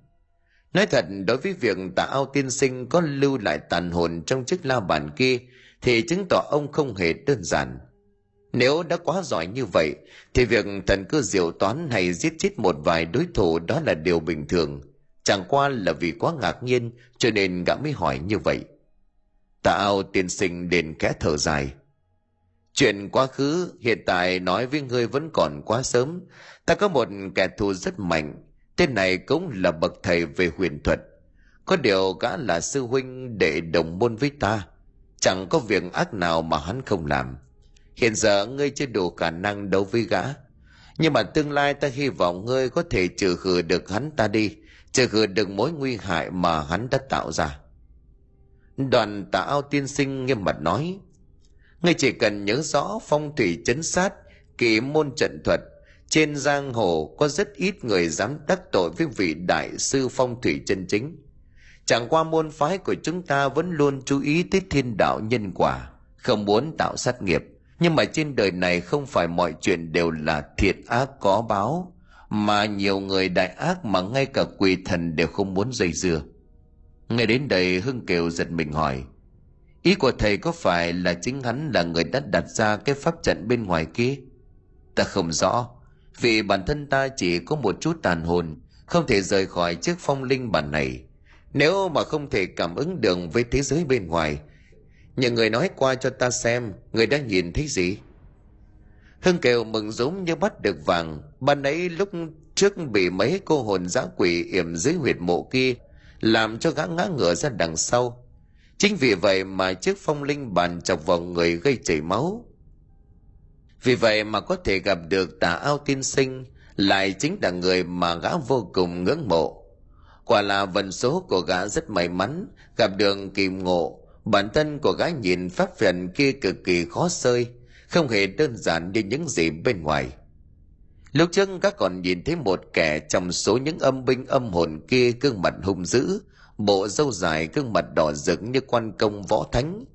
Nói thật, đối với việc tà ao tiên sinh có lưu lại tàn hồn trong chiếc la bàn kia, thì chứng tỏ ông không hề đơn giản nếu đã quá giỏi như vậy, thì việc thần cơ diệu toán hay giết chết một vài đối thủ đó là điều bình thường. Chẳng qua là vì quá ngạc nhiên, cho nên gã mới hỏi như vậy. Tạ ao tiên sinh đền kẽ thở dài. Chuyện quá khứ hiện tại nói với ngươi vẫn còn quá sớm. Ta có một kẻ thù rất mạnh, tên này cũng là bậc thầy về huyền thuật. Có điều gã là sư huynh để đồng môn với ta. Chẳng có việc ác nào mà hắn không làm hiện giờ ngươi chưa đủ khả năng đấu với gã. Nhưng mà tương lai ta hy vọng ngươi có thể trừ khử được hắn ta đi, trừ khử được mối nguy hại mà hắn đã tạo ra. Đoàn tà ao tiên sinh nghiêm mặt nói, ngươi chỉ cần nhớ rõ phong thủy chấn sát kỳ môn trận thuật, trên giang hồ có rất ít người dám đắc tội với vị đại sư phong thủy chân chính. Chẳng qua môn phái của chúng ta vẫn luôn chú ý tới thiên đạo nhân quả, không muốn tạo sát nghiệp nhưng mà trên đời này không phải mọi chuyện đều là thiệt ác có báo, mà nhiều người đại ác mà ngay cả quỷ thần đều không muốn dây dưa. Nghe đến đây hưng kiều giật mình hỏi, ý của thầy có phải là chính hắn là người đã đặt ra cái pháp trận bên ngoài kia? Ta không rõ, vì bản thân ta chỉ có một chút tàn hồn, không thể rời khỏi chiếc phong linh bản này. Nếu mà không thể cảm ứng được với thế giới bên ngoài nhờ người nói qua cho ta xem, người đã nhìn thấy gì? Hưng kiều mừng giống như bắt được vàng. Ban ấy lúc trước bị mấy cô hồn dã quỷ yểm dưới huyệt mộ kia, làm cho gã ngã ngửa ra đằng sau. Chính vì vậy mà chiếc phong linh bàn chọc vào người gây chảy máu. Vì vậy mà có thể gặp được tà ao tiên sinh, lại chính là người mà gã vô cùng ngưỡng mộ. Quả là vận số của gã rất may mắn, gặp đường kìm ngộ bản thân của gái nhìn pháp phiền kia cực kỳ khó sơi, không hề đơn giản như những gì bên ngoài. Lúc trước các còn nhìn thấy một kẻ trong số những âm binh âm hồn kia gương mặt hung dữ, bộ râu dài gương mặt đỏ rực như quan công võ thánh,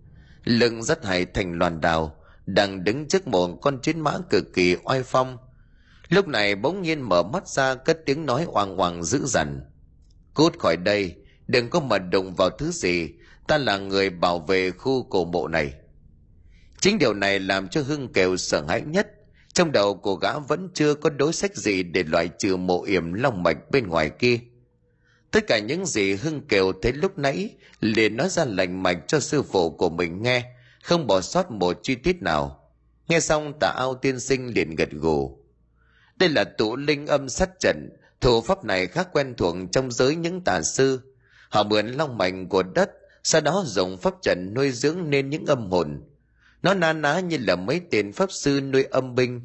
lưng rất hài thành loàn đào, đang đứng trước một con chiến mã cực kỳ oai phong. Lúc này bỗng nhiên mở mắt ra, cất tiếng nói oang oang dữ dằn. Cút khỏi đây, đừng có mà đụng vào thứ gì ta là người bảo vệ khu cổ mộ này. Chính điều này làm cho hưng kiều sợ hãi nhất. Trong đầu của gã vẫn chưa có đối sách gì để loại trừ mộ yểm long mạch bên ngoài kia. Tất cả những gì hưng kiều thấy lúc nãy liền nói ra lành mạch cho sư phụ của mình nghe, không bỏ sót một chi tiết nào. Nghe xong, tà ao tiên sinh liền gật gù. Đây là tụ linh âm sát trận, thủ pháp này khá quen thuộc trong giới những tà sư. Họ mượn long mạch của đất sau đó dùng pháp trận nuôi dưỡng nên những âm hồn. Nó na ná như là mấy tên pháp sư nuôi âm binh.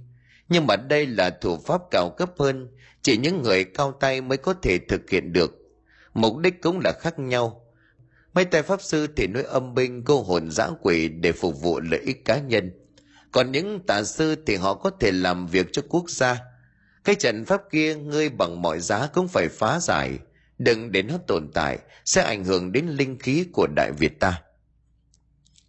Nhưng mà đây là thủ pháp cao cấp hơn, chỉ những người cao tay mới có thể thực hiện được. Mục đích cũng là khác nhau. Mấy tay pháp sư thì nuôi âm binh cô hồn dã quỷ để phục vụ lợi ích cá nhân. Còn những tà sư thì họ có thể làm việc cho quốc gia. Cái trận pháp kia ngươi bằng mọi giá cũng phải phá giải đừng để nó tồn tại, sẽ ảnh hưởng đến linh khí của đại việt ta.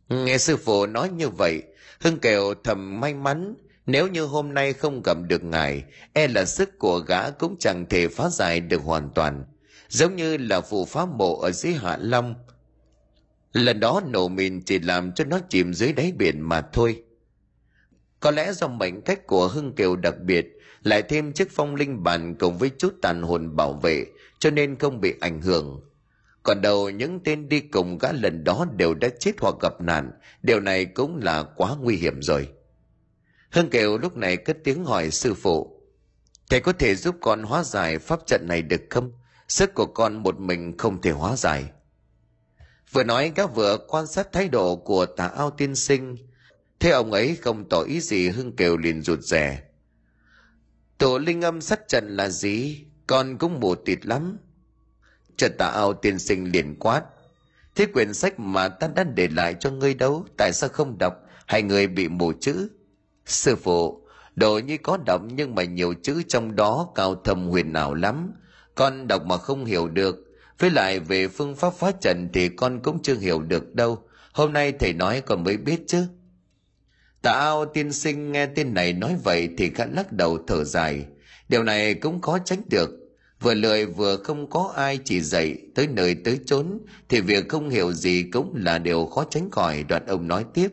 Nghe sư phụ nói như vậy, hưng kèo thầm may mắn, nếu như hôm nay không gặp được ngài e là sức của gã cũng chẳng thể phá giải được hoàn toàn, giống như là vụ phá mộ ở dưới hạ long. Lần đó nổ mìn chỉ làm cho nó chìm dưới đáy biển mà thôi. Có lẽ do mệnh cách của hưng kiều đặc biệt, lại thêm chiếc phong linh bàn cùng với chút tàn hồn bảo vệ cho nên không bị ảnh hưởng. Còn đầu những tên đi cùng gã lần đó đều đã chết hoặc gặp nạn, điều này cũng là quá nguy hiểm rồi. Hưng kiều lúc này cất tiếng hỏi sư phụ, thầy có thể giúp con hóa giải pháp trận này được không? Sức của con một mình không thể hóa giải. Vừa nói, gã vừa quan sát thái độ của tà ao tiên sinh. Thế ông ấy không tỏ ý gì, hưng kiều liền rụt rè. Tổ linh âm sát trận là gì? Con cũng mù tịt lắm. Trần tà ao tiên sinh liền quát, thế quyển sách mà ta đã để lại cho ngươi đâu? Tại sao không đọc? Hai người bị mù chữ. Sư phụ, đồ như có đọc nhưng mà nhiều chữ trong đó cao thầm huyền ảo lắm. Con đọc mà không hiểu được. Với lại về phương pháp phá trận thì con cũng chưa hiểu được đâu. Hôm nay thầy nói con mới biết chứ. Tà ao tiên sinh nghe tên này nói vậy thì khẽ lắc đầu thở dài điều này cũng khó tránh được vừa lười vừa không có ai chỉ dạy tới nơi tới chốn thì việc không hiểu gì cũng là điều khó tránh khỏi đoạn ông nói tiếp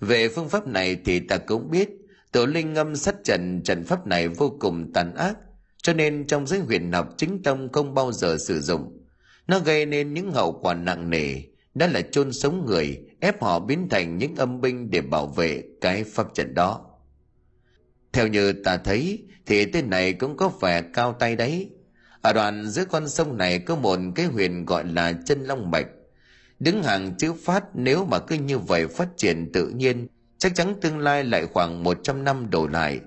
về phương pháp này thì ta cũng biết tổ linh ngâm sát trận trận pháp này vô cùng tàn ác cho nên trong giới huyền học chính tâm không bao giờ sử dụng. Nó gây nên những hậu quả nặng nề, đó là chôn sống người, ép họ biến thành những âm binh để bảo vệ cái pháp trận đó. Theo như ta thấy, thì tên này cũng có vẻ cao tay đấy. Ở đoạn giữa con sông này có một cái huyền gọi là chân long mạch. Đứng hàng chữ phát nếu mà cứ như vậy phát triển tự nhiên, chắc chắn tương lai lại khoảng 100 năm đổ lại.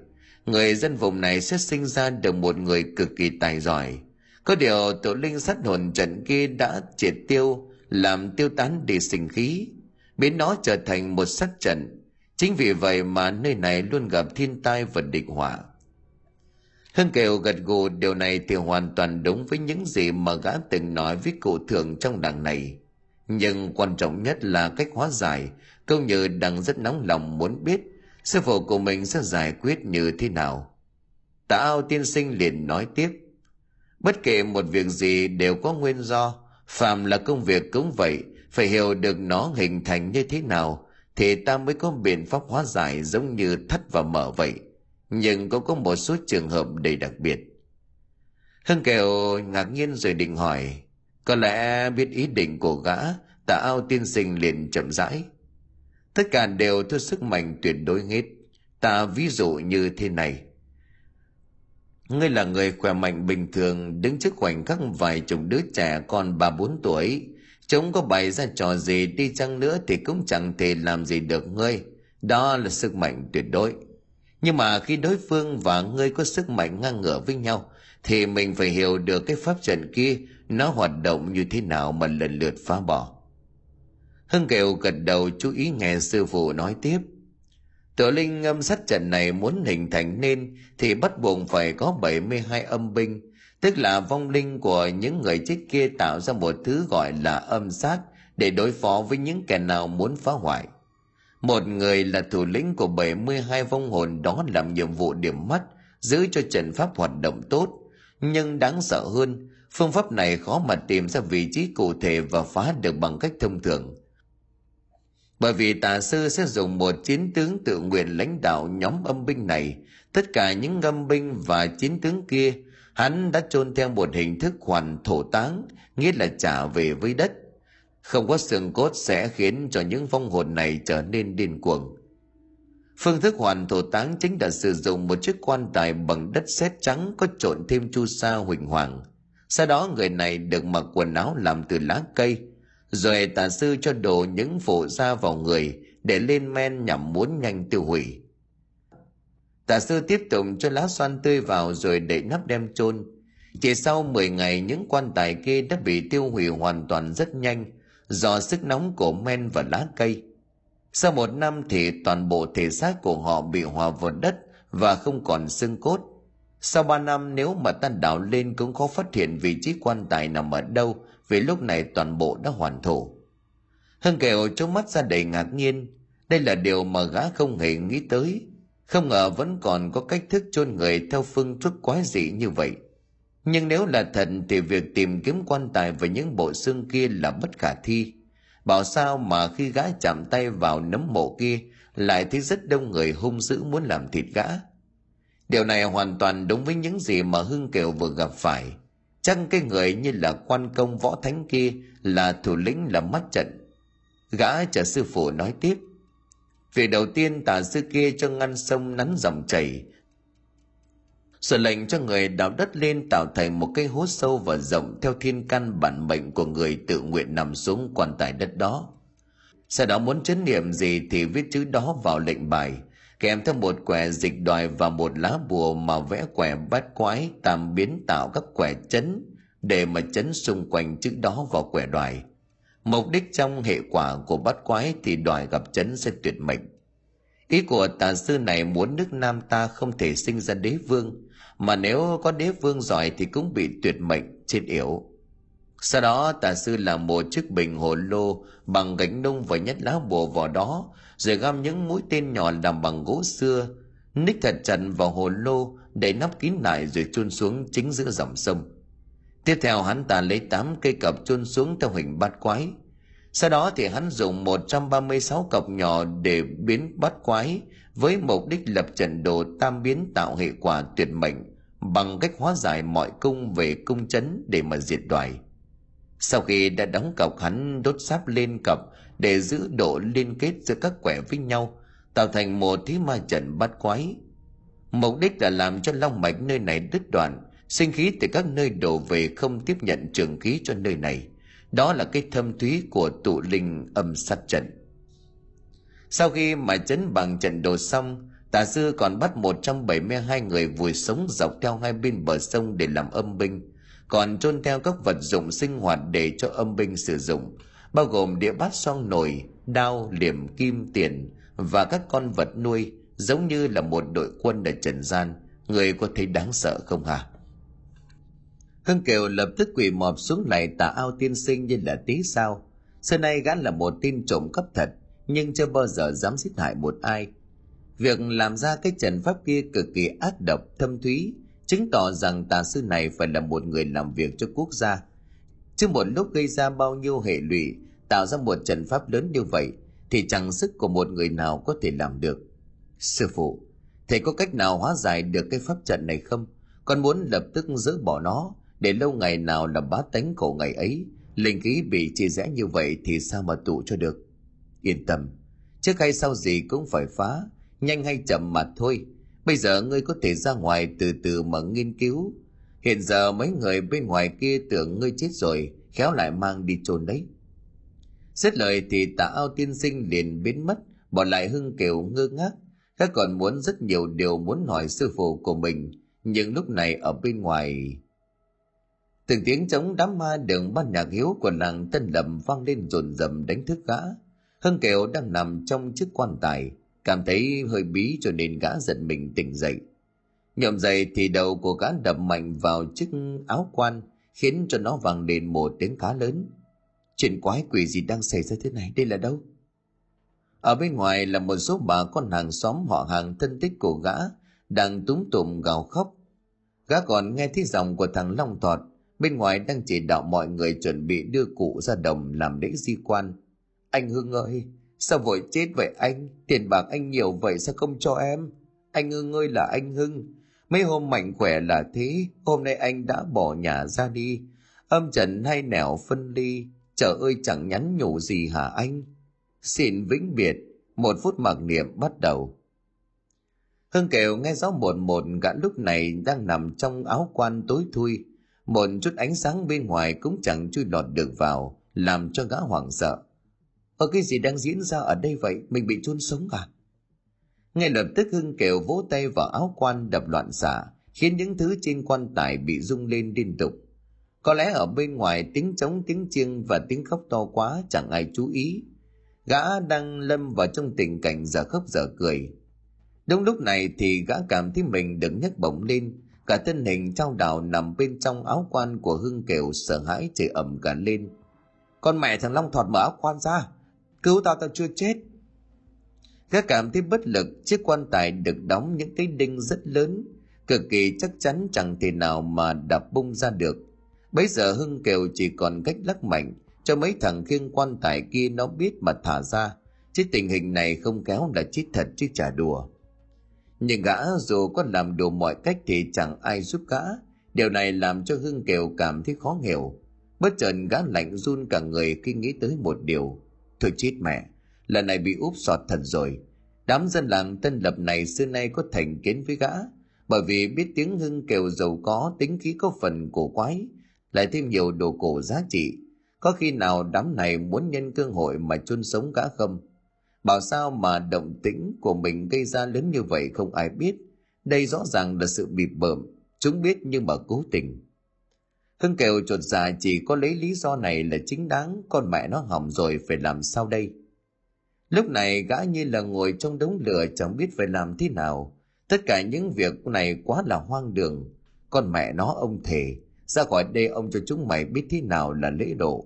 Người dân vùng này sẽ sinh ra được một người cực kỳ tài giỏi. Có điều tổ linh sát hồn trận kia đã triệt tiêu, làm tiêu tán đi sinh khí, biến nó trở thành một sát trận. Chính vì vậy mà nơi này luôn gặp thiên tai và địch họa. Hưng Kiều gật gù điều này thì hoàn toàn đúng với những gì mà gã từng nói với cụ thượng trong đằng này. Nhưng quan trọng nhất là cách hóa giải, câu như đang rất nóng lòng muốn biết sư phụ của mình sẽ giải quyết như thế nào. Tạ ao tiên sinh liền nói tiếp, bất kể một việc gì đều có nguyên do, phàm là công việc cũng vậy, phải hiểu được nó hình thành như thế nào, thì ta mới có biện pháp hóa giải giống như thắt và mở vậy nhưng cũng có một số trường hợp đầy đặc biệt. Hưng Kiều ngạc nhiên rồi định hỏi, có lẽ biết ý định của gã, tạ ao tiên sinh liền chậm rãi. Tất cả đều theo sức mạnh tuyệt đối hết. Ta ví dụ như thế này. Ngươi là người khỏe mạnh bình thường, đứng trước khoảnh khắc vài chục đứa trẻ con ba bốn tuổi. Chúng có bày ra trò gì đi chăng nữa thì cũng chẳng thể làm gì được ngươi. Đó là sức mạnh tuyệt đối nhưng mà khi đối phương và ngươi có sức mạnh ngang ngửa với nhau thì mình phải hiểu được cái pháp trận kia nó hoạt động như thế nào mà lần lượt phá bỏ hưng kiều gật đầu chú ý nghe sư phụ nói tiếp Tổ linh âm sát trận này muốn hình thành nên thì bắt buộc phải có 72 âm binh, tức là vong linh của những người chết kia tạo ra một thứ gọi là âm sát để đối phó với những kẻ nào muốn phá hoại. Một người là thủ lĩnh của 72 vong hồn đó làm nhiệm vụ điểm mắt, giữ cho trận pháp hoạt động tốt. Nhưng đáng sợ hơn, phương pháp này khó mà tìm ra vị trí cụ thể và phá được bằng cách thông thường. Bởi vì tà sư sẽ dùng một chiến tướng tự nguyện lãnh đạo nhóm âm binh này, tất cả những âm binh và chiến tướng kia, hắn đã chôn theo một hình thức hoàn thổ táng, nghĩa là trả về với đất – không có xương cốt sẽ khiến cho những vong hồn này trở nên điên cuồng. Phương thức hoàn thổ táng chính là sử dụng một chiếc quan tài bằng đất sét trắng có trộn thêm chu sa huỳnh hoàng. Sau đó, người này được mặc quần áo làm từ lá cây, rồi tà sư cho đổ những phụ ra vào người để lên men nhằm muốn nhanh tiêu hủy. Tà sư tiếp tục cho lá xoan tươi vào rồi đậy nắp đem chôn. Chỉ sau 10 ngày, những quan tài kia đã bị tiêu hủy hoàn toàn rất nhanh do sức nóng của men và lá cây. Sau một năm thì toàn bộ thể xác của họ bị hòa vào đất và không còn xương cốt. Sau ba năm, nếu mà ta đào lên cũng khó phát hiện vị trí quan tài nằm ở đâu, vì lúc này toàn bộ đã hoàn thổ. Hưng kẹo trông mắt ra đầy ngạc nhiên. Đây là điều mà gã không hề nghĩ tới. Không ngờ vẫn còn có cách thức chôn người theo phương thức quái dị như vậy nhưng nếu là thật thì việc tìm kiếm quan tài và những bộ xương kia là bất khả thi. Bảo sao mà khi gã chạm tay vào nấm mộ kia, lại thấy rất đông người hung dữ muốn làm thịt gã. Điều này hoàn toàn đúng với những gì mà hưng kiều vừa gặp phải. Chăng cái người như là quan công võ thánh kia là thủ lĩnh là mắt trận? Gã trả sư phụ nói tiếp. Việc đầu tiên tà sư kia cho ngăn sông nắn dòng chảy sở lệnh cho người đào đất lên tạo thành một cái hố sâu và rộng theo thiên căn bản mệnh của người tự nguyện nằm xuống quan tài đất đó. Sau đó muốn chấn niệm gì thì viết chữ đó vào lệnh bài, kèm theo một quẻ dịch đòi và một lá bùa mà vẽ quẻ bát quái tam biến tạo các quẻ chấn để mà chấn xung quanh chữ đó vào quẻ đoài. Mục đích trong hệ quả của bát quái thì đoài gặp chấn sẽ tuyệt mệnh. Ý của tà sư này muốn nước nam ta không thể sinh ra đế vương mà nếu có đế vương giỏi thì cũng bị tuyệt mệnh trên yểu. Sau đó, tà sư làm một chiếc bình hồ lô bằng gánh nung và nhét lá bùa vào đó, rồi găm những mũi tên nhỏ làm bằng gỗ xưa, ních thật chặt vào hồ lô để nắp kín lại rồi chôn xuống chính giữa dòng sông. Tiếp theo, hắn ta lấy tám cây cặp chôn xuống theo hình bát quái. Sau đó thì hắn dùng 136 cọc nhỏ để biến bát quái với mục đích lập trận đồ tam biến tạo hệ quả tuyệt mệnh bằng cách hóa giải mọi cung về cung chấn để mà diệt đoài. Sau khi đã đóng cọc hắn, đốt sáp lên cọc để giữ độ liên kết giữa các quẻ với nhau, tạo thành một thế ma trận bắt quái. Mục đích là làm cho long mạch nơi này đứt đoạn, sinh khí từ các nơi đổ về không tiếp nhận trường khí cho nơi này. Đó là cái thâm thúy của tụ linh âm sát trận sau khi mà chấn bằng trận đồ xong, tà sư còn bắt 172 người vùi sống dọc theo hai bên bờ sông để làm âm binh, còn chôn theo các vật dụng sinh hoạt để cho âm binh sử dụng, bao gồm đĩa bát son nồi, đao, liềm, kim, tiền và các con vật nuôi, giống như là một đội quân ở trần gian. Người có thấy đáng sợ không hả? Hưng kiều lập tức quỳ mọp xuống này, tà ao tiên sinh, như là tí sao? Xưa nay gã là một tin trộm cấp thật nhưng chưa bao giờ dám giết hại một ai. Việc làm ra cái trận pháp kia cực kỳ ác độc, thâm thúy, chứng tỏ rằng tà sư này phải là một người làm việc cho quốc gia. Chứ một lúc gây ra bao nhiêu hệ lụy, tạo ra một trận pháp lớn như vậy, thì chẳng sức của một người nào có thể làm được. Sư phụ thầy có cách nào hóa giải được cái pháp trận này không? Con muốn lập tức dỡ bỏ nó, để lâu ngày nào là bá tánh khổ ngày ấy, linh khí bị chia rẽ như vậy thì sao mà tụ cho được? Yên tâm, trước hay sau gì cũng phải phá, nhanh hay chậm mà thôi. Bây giờ ngươi có thể ra ngoài từ từ mà nghiên cứu. Hiện giờ mấy người bên ngoài kia tưởng ngươi chết rồi, khéo lại mang đi chôn đấy. Xét lời thì tạ ao tiên sinh liền biến mất, bỏ lại hưng kiều ngơ ngác. Các còn muốn rất nhiều điều muốn hỏi sư phụ của mình, nhưng lúc này ở bên ngoài, từng tiếng trống đám ma đường ban nhạc hiếu của làng tân lập vang lên rồn rầm đánh thức gã hưng kiều đang nằm trong chiếc quan tài, cảm thấy hơi bí cho nên gã giật mình tỉnh dậy. Nhậm dậy thì đầu của gã đập mạnh vào chiếc áo quan, khiến cho nó vang lên một tiếng khá lớn. Chuyện quái quỷ gì đang xảy ra thế này? Đây là đâu? Ở bên ngoài là một số bà con hàng xóm họ hàng thân tích của gã đang túng tụm gào khóc. Gã còn nghe thấy giọng của thằng long thọt, bên ngoài đang chỉ đạo mọi người chuẩn bị đưa cụ ra đồng làm lễ di quan anh hưng ơi sao vội chết vậy anh tiền bạc anh nhiều vậy sao không cho em anh hưng ơi là anh hưng mấy hôm mạnh khỏe là thế hôm nay anh đã bỏ nhà ra đi âm trần hay nẻo phân ly Trời ơi chẳng nhắn nhủ gì hả anh? Xin vĩnh biệt, một phút mặc niệm bắt đầu. Hưng kêu nghe rõ một một gã lúc này đang nằm trong áo quan tối thui. Một chút ánh sáng bên ngoài cũng chẳng chui lọt được vào, làm cho gã hoảng sợ. Ở cái gì đang diễn ra ở đây vậy? Mình bị chôn sống à? Ngay lập tức Hưng Kiều vỗ tay vào áo quan đập loạn xạ, khiến những thứ trên quan tài bị rung lên liên tục. Có lẽ ở bên ngoài tiếng trống tiếng chiêng và tiếng khóc to quá chẳng ai chú ý. Gã đang lâm vào trong tình cảnh giờ khóc giờ cười. Đúng lúc này thì gã cảm thấy mình được nhấc bổng lên. Cả thân hình trao đảo nằm bên trong áo quan của hưng kiều sợ hãi chạy ẩm cả lên. Con mẹ thằng long thọt mở áo quan ra cứu tao tao chưa chết gã cảm thấy bất lực chiếc quan tài được đóng những cái đinh rất lớn cực kỳ chắc chắn chẳng thể nào mà đập bung ra được Bấy giờ Hưng Kiều chỉ còn cách lắc mạnh cho mấy thằng khiêng quan tài kia nó biết mà thả ra, chứ tình hình này không kéo là chết thật chứ chả đùa. Nhưng gã dù có làm đủ mọi cách thì chẳng ai giúp gã, điều này làm cho Hưng Kiều cảm thấy khó hiểu. Bất chợt gã lạnh run cả người khi nghĩ tới một điều. Thôi chết mẹ, lần này bị úp sọt thật rồi. Đám dân làng Tân Lập này xưa nay có thành kiến với gã, bởi vì biết tiếng Hưng kêu giàu có tính khí có phần cổ quái, lại thêm nhiều đồ cổ giá trị. Có khi nào đám này muốn nhân cơ hội mà chôn sống gã không? Bảo sao mà động tĩnh của mình gây ra lớn như vậy không ai biết. Đây rõ ràng là sự bịp bợm chúng biết nhưng mà cố tình hưng kiều chuột dạ chỉ có lấy lý do này là chính đáng, con mẹ nó hỏng rồi phải làm sao đây? Lúc này gã như là ngồi trong đống lửa chẳng biết phải làm thế nào. Tất cả những việc này quá là hoang đường. Con mẹ nó ông thề, ra khỏi đây ông cho chúng mày biết thế nào là lễ độ.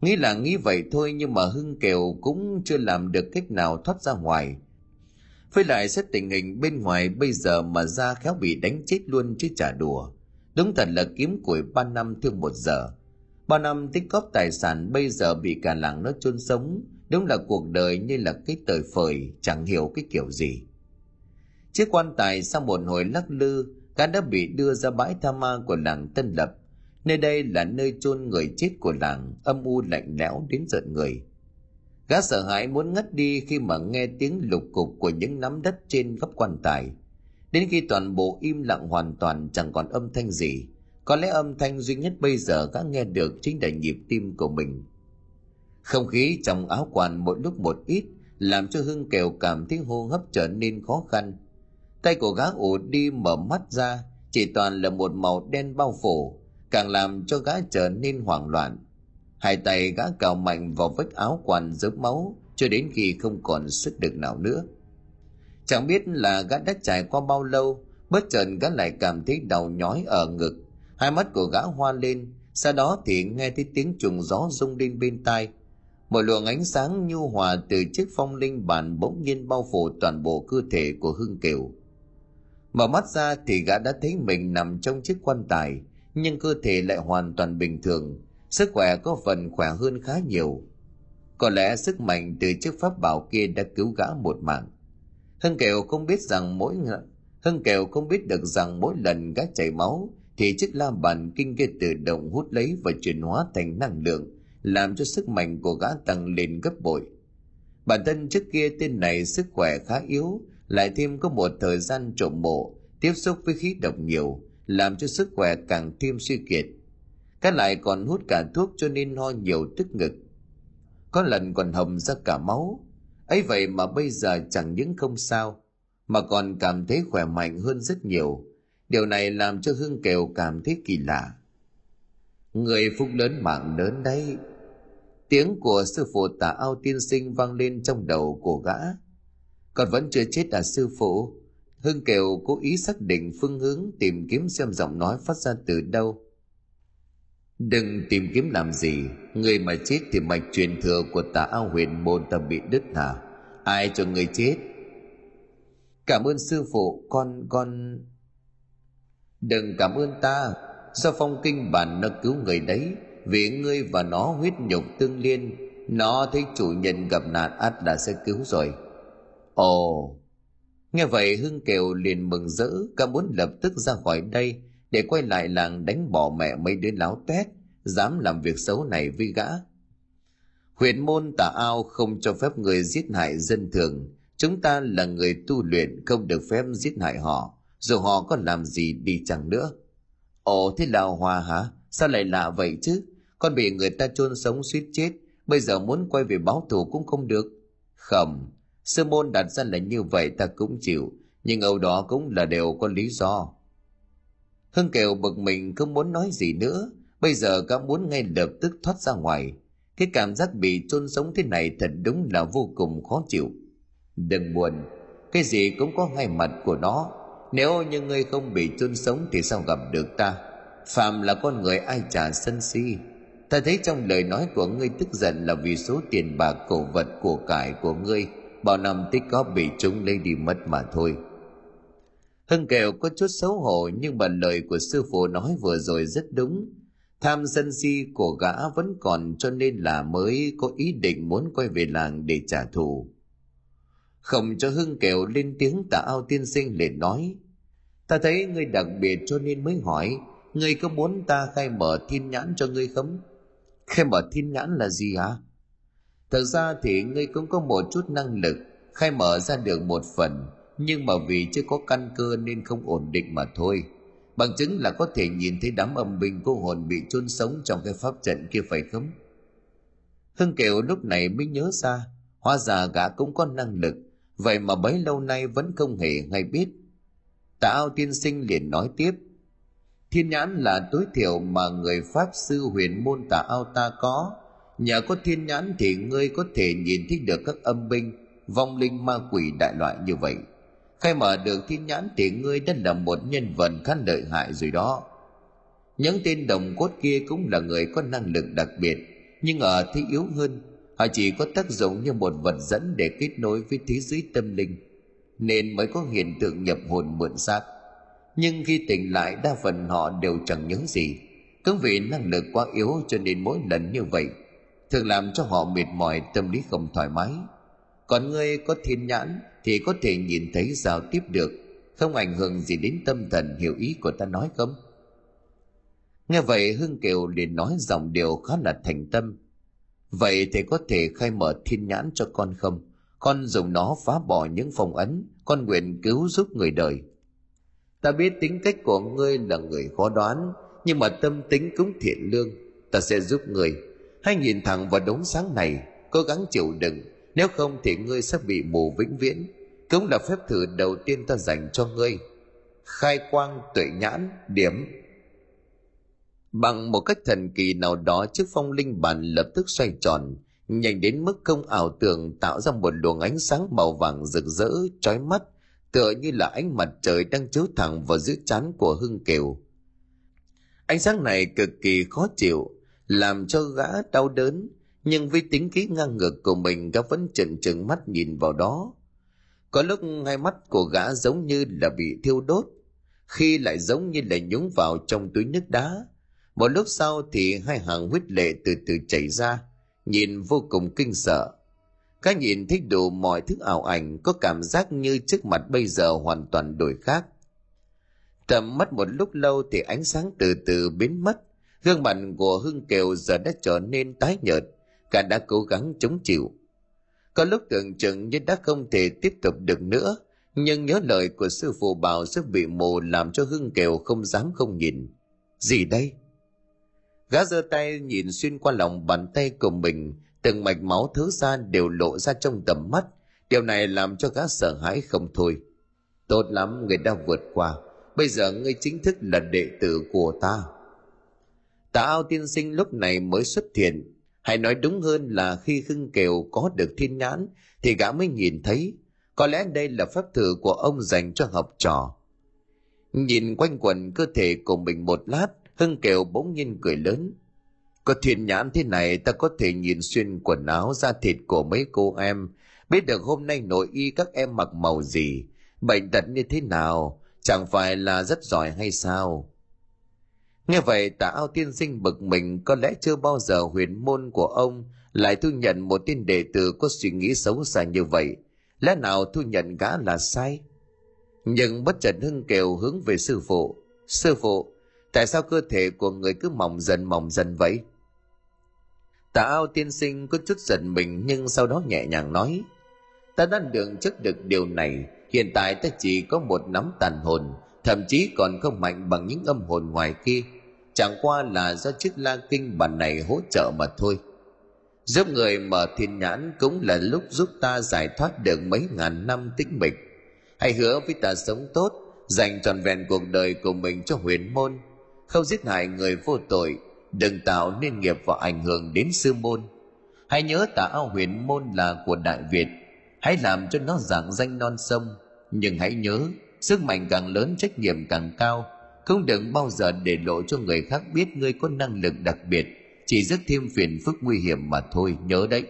Nghĩ là nghĩ vậy thôi nhưng mà hưng kiều cũng chưa làm được cách nào thoát ra ngoài. Với lại xét tình hình bên ngoài bây giờ mà ra khéo bị đánh chết luôn chứ chả đùa đúng thật là kiếm củi ba năm thương một giờ ba năm tích góp tài sản bây giờ bị cả làng nó chôn sống đúng là cuộc đời như là cái tời phời chẳng hiểu cái kiểu gì chiếc quan tài sau một hồi lắc lư cá đã bị đưa ra bãi tha ma của làng Tân Lập. Nơi đây là nơi chôn người chết của làng, âm u lạnh lẽo đến giận người. Gã sợ hãi muốn ngất đi khi mà nghe tiếng lục cục của những nắm đất trên góc quan tài. Đến khi toàn bộ im lặng hoàn toàn chẳng còn âm thanh gì, có lẽ âm thanh duy nhất bây giờ gã nghe được chính là nhịp tim của mình. Không khí trong áo quần mỗi lúc một ít làm cho Hưng Kiều cảm thấy hô hấp trở nên khó khăn. Tay của gã ủ đi mở mắt ra, chỉ toàn là một màu đen bao phủ, càng làm cho gã trở nên hoảng loạn. Hai tay gã cào mạnh vào vết áo quần dớp máu cho đến khi không còn sức lực nào nữa. Chẳng biết là gã đã trải qua bao lâu, bất chợt gã lại cảm thấy đau nhói ở ngực. Hai mắt của gã hoa lên, sau đó thì nghe thấy tiếng trùng gió rung lên bên tai. Một luồng ánh sáng nhu hòa từ chiếc phong linh bàn bỗng nhiên bao phủ toàn bộ cơ thể của Hưng Kiều. Mở mắt ra thì gã đã thấy mình nằm trong chiếc quan tài, nhưng cơ thể lại hoàn toàn bình thường, sức khỏe có phần khỏe hơn khá nhiều. Có lẽ sức mạnh từ chiếc pháp bảo kia đã cứu gã một mạng. Hưng Kiều không biết rằng mỗi Hưng Kiều không biết được rằng mỗi lần gã chảy máu thì chiếc la bàn kinh kia tự động hút lấy và chuyển hóa thành năng lượng, làm cho sức mạnh của gã tăng lên gấp bội. Bản thân trước kia tên này sức khỏe khá yếu, lại thêm có một thời gian trộm mộ, tiếp xúc với khí độc nhiều, làm cho sức khỏe càng thêm suy kiệt. Các lại còn hút cả thuốc cho nên ho nhiều tức ngực. Có lần còn hầm ra cả máu, ấy vậy mà bây giờ chẳng những không sao, mà còn cảm thấy khỏe mạnh hơn rất nhiều. Điều này làm cho Hương Kiều cảm thấy kỳ lạ. Người phúc lớn mạng lớn đấy. Tiếng của sư phụ Tả ao tiên sinh vang lên trong đầu của gã. Còn vẫn chưa chết à sư phụ? Hưng Kiều cố ý xác định phương hướng tìm kiếm xem giọng nói phát ra từ đâu. Đừng tìm kiếm làm gì, người mà chết thì mạch truyền thừa của tà ao huyền môn ta bị đứt hả? Ai cho người chết? Cảm ơn sư phụ, con, con... Đừng cảm ơn ta, do phong kinh bản nó cứu người đấy, vì ngươi và nó huyết nhục tương liên, nó thấy chủ nhân gặp nạn ắt đã sẽ cứu rồi. Ồ, nghe vậy Hưng Kiều liền mừng rỡ, cả muốn lập tức ra khỏi đây để quay lại làng đánh bỏ mẹ mấy đứa láo tét, dám làm việc xấu này với gã. Huyền môn tà ao không cho phép người giết hại dân thường, chúng ta là người tu luyện không được phép giết hại họ, dù họ có làm gì đi chẳng nữa. Ồ thế là Hòa hả? Sao lại lạ vậy chứ? Con bị người ta chôn sống suýt chết, bây giờ muốn quay về báo thù cũng không được. khẩm sư môn đặt ra là như vậy ta cũng chịu, nhưng âu đó cũng là đều có lý do. Hưng Kiều bực mình không muốn nói gì nữa, bây giờ cả muốn ngay lập tức thoát ra ngoài. Cái cảm giác bị chôn sống thế này thật đúng là vô cùng khó chịu. Đừng buồn, cái gì cũng có hai mặt của nó. Nếu như ngươi không bị chôn sống thì sao gặp được ta? Phạm là con người ai trả sân si. Ta thấy trong lời nói của ngươi tức giận là vì số tiền bạc cổ vật của cải của ngươi bao năm tích góp bị chúng lấy đi mất mà thôi. Hưng kèo có chút xấu hổ nhưng mà lời của sư phụ nói vừa rồi rất đúng. Tham sân si của gã vẫn còn cho nên là mới có ý định muốn quay về làng để trả thù. Không cho Hưng kèo lên tiếng tạ ao tiên sinh liền nói. Ta thấy ngươi đặc biệt cho nên mới hỏi, ngươi có muốn ta khai mở thiên nhãn cho ngươi không? Khai mở thiên nhãn là gì hả? Thật ra thì ngươi cũng có một chút năng lực, khai mở ra được một phần, nhưng mà vì chưa có căn cơ nên không ổn định mà thôi. Bằng chứng là có thể nhìn thấy đám âm binh cô hồn bị chôn sống trong cái pháp trận kia phải không? Hưng Kiều lúc này mới nhớ ra, hóa ra gã cũng có năng lực, vậy mà bấy lâu nay vẫn không hề hay biết. Tạ ao tiên sinh liền nói tiếp, thiên nhãn là tối thiểu mà người pháp sư huyền môn tà ao ta có, nhờ có thiên nhãn thì ngươi có thể nhìn thấy được các âm binh, vong linh ma quỷ đại loại như vậy khai mở được thiên nhãn thì ngươi đã là một nhân vật khá lợi hại rồi đó. Những tên đồng cốt kia cũng là người có năng lực đặc biệt, nhưng ở thế yếu hơn, họ chỉ có tác dụng như một vật dẫn để kết nối với thế giới tâm linh, nên mới có hiện tượng nhập hồn mượn xác. Nhưng khi tỉnh lại, đa phần họ đều chẳng nhớ gì. Cũng vì năng lực quá yếu cho nên mỗi lần như vậy, thường làm cho họ mệt mỏi, tâm lý không thoải mái. Còn ngươi có thiên nhãn thì có thể nhìn thấy giao tiếp được. Không ảnh hưởng gì đến tâm thần, hiểu ý của ta nói không? Nghe vậy, hưng kiều liền nói dòng điều khá là thành tâm. Vậy thì có thể khai mở thiên nhãn cho con không? Con dùng nó phá bỏ những phong ấn, con nguyện cứu giúp người đời. Ta biết tính cách của ngươi là người khó đoán, nhưng mà tâm tính cũng thiện lương. Ta sẽ giúp người. Hãy nhìn thẳng vào đống sáng này, cố gắng chịu đựng nếu không thì ngươi sẽ bị mù vĩnh viễn. Cũng là phép thử đầu tiên ta dành cho ngươi. Khai quang tuệ nhãn điểm. Bằng một cách thần kỳ nào đó, chiếc phong linh bàn lập tức xoay tròn, nhanh đến mức không ảo tưởng tạo ra một luồng ánh sáng màu vàng rực rỡ, chói mắt, tựa như là ánh mặt trời đang chiếu thẳng vào giữa trán của hưng kiều. Ánh sáng này cực kỳ khó chịu, làm cho gã đau đớn nhưng với tính khí ngang ngược của mình, gã vẫn trừng trừng mắt nhìn vào đó. Có lúc hai mắt của gã giống như là bị thiêu đốt, khi lại giống như là nhúng vào trong túi nước đá. Một lúc sau thì hai hàng huyết lệ từ từ chảy ra, nhìn vô cùng kinh sợ. Các nhìn thấy đủ mọi thứ ảo ảnh, có cảm giác như trước mặt bây giờ hoàn toàn đổi khác. Tầm mất một lúc lâu thì ánh sáng từ từ biến mất, gương mặt của hưng kiều giờ đã trở nên tái nhợt cả đã cố gắng chống chịu. Có lúc tưởng chừng như đã không thể tiếp tục được nữa, nhưng nhớ lời của sư phụ bảo sẽ bị mù làm cho hưng kiều không dám không nhìn. Gì đây? Gã giơ tay nhìn xuyên qua lòng bàn tay của mình, từng mạch máu thứ ra đều lộ ra trong tầm mắt. Điều này làm cho gã sợ hãi không thôi. Tốt lắm, người đã vượt qua. Bây giờ ngươi chính thức là đệ tử của ta. Tà ao tiên sinh lúc này mới xuất hiện hay nói đúng hơn là khi khưng kiều có được thiên nhãn, thì gã mới nhìn thấy. Có lẽ đây là phép thử của ông dành cho học trò. Nhìn quanh quần cơ thể của mình một lát hưng kiều bỗng nhiên cười lớn. Có thiên nhãn thế này, ta có thể nhìn xuyên quần áo da thịt của mấy cô em. Biết được hôm nay nội y các em mặc màu gì, bệnh tật như thế nào, chẳng phải là rất giỏi hay sao? Nghe vậy tả ao tiên sinh bực mình, có lẽ chưa bao giờ huyền môn của ông lại thu nhận một tên đệ tử có suy nghĩ xấu xa như vậy. Lẽ nào thu nhận gã là sai? Nhưng bất trần hưng kiều hướng về sư phụ. Sư phụ, tại sao cơ thể của người cứ mỏng dần mỏng dần vậy? Tà ao tiên sinh có chút giận mình nhưng sau đó nhẹ nhàng nói, ta đã đường trước được điều này, hiện tại ta chỉ có một nắm tàn hồn, thậm chí còn không mạnh bằng những âm hồn ngoài kia chẳng qua là do chiếc la kinh bản này hỗ trợ mà thôi. Giúp người mở thiên nhãn cũng là lúc giúp ta giải thoát được mấy ngàn năm tĩnh mịch. Hãy hứa với ta sống tốt, dành trọn vẹn cuộc đời của mình cho huyền môn. Không giết hại người vô tội, đừng tạo nên nghiệp và ảnh hưởng đến sư môn. Hãy nhớ tà ao huyền môn là của đại việt. Hãy làm cho nó giảng danh non sông, nhưng hãy nhớ, sức mạnh càng lớn, trách nhiệm càng cao không đừng bao giờ để lộ cho người khác biết ngươi có năng lực đặc biệt. Chỉ rất thêm phiền phức nguy hiểm mà thôi, nhớ đấy.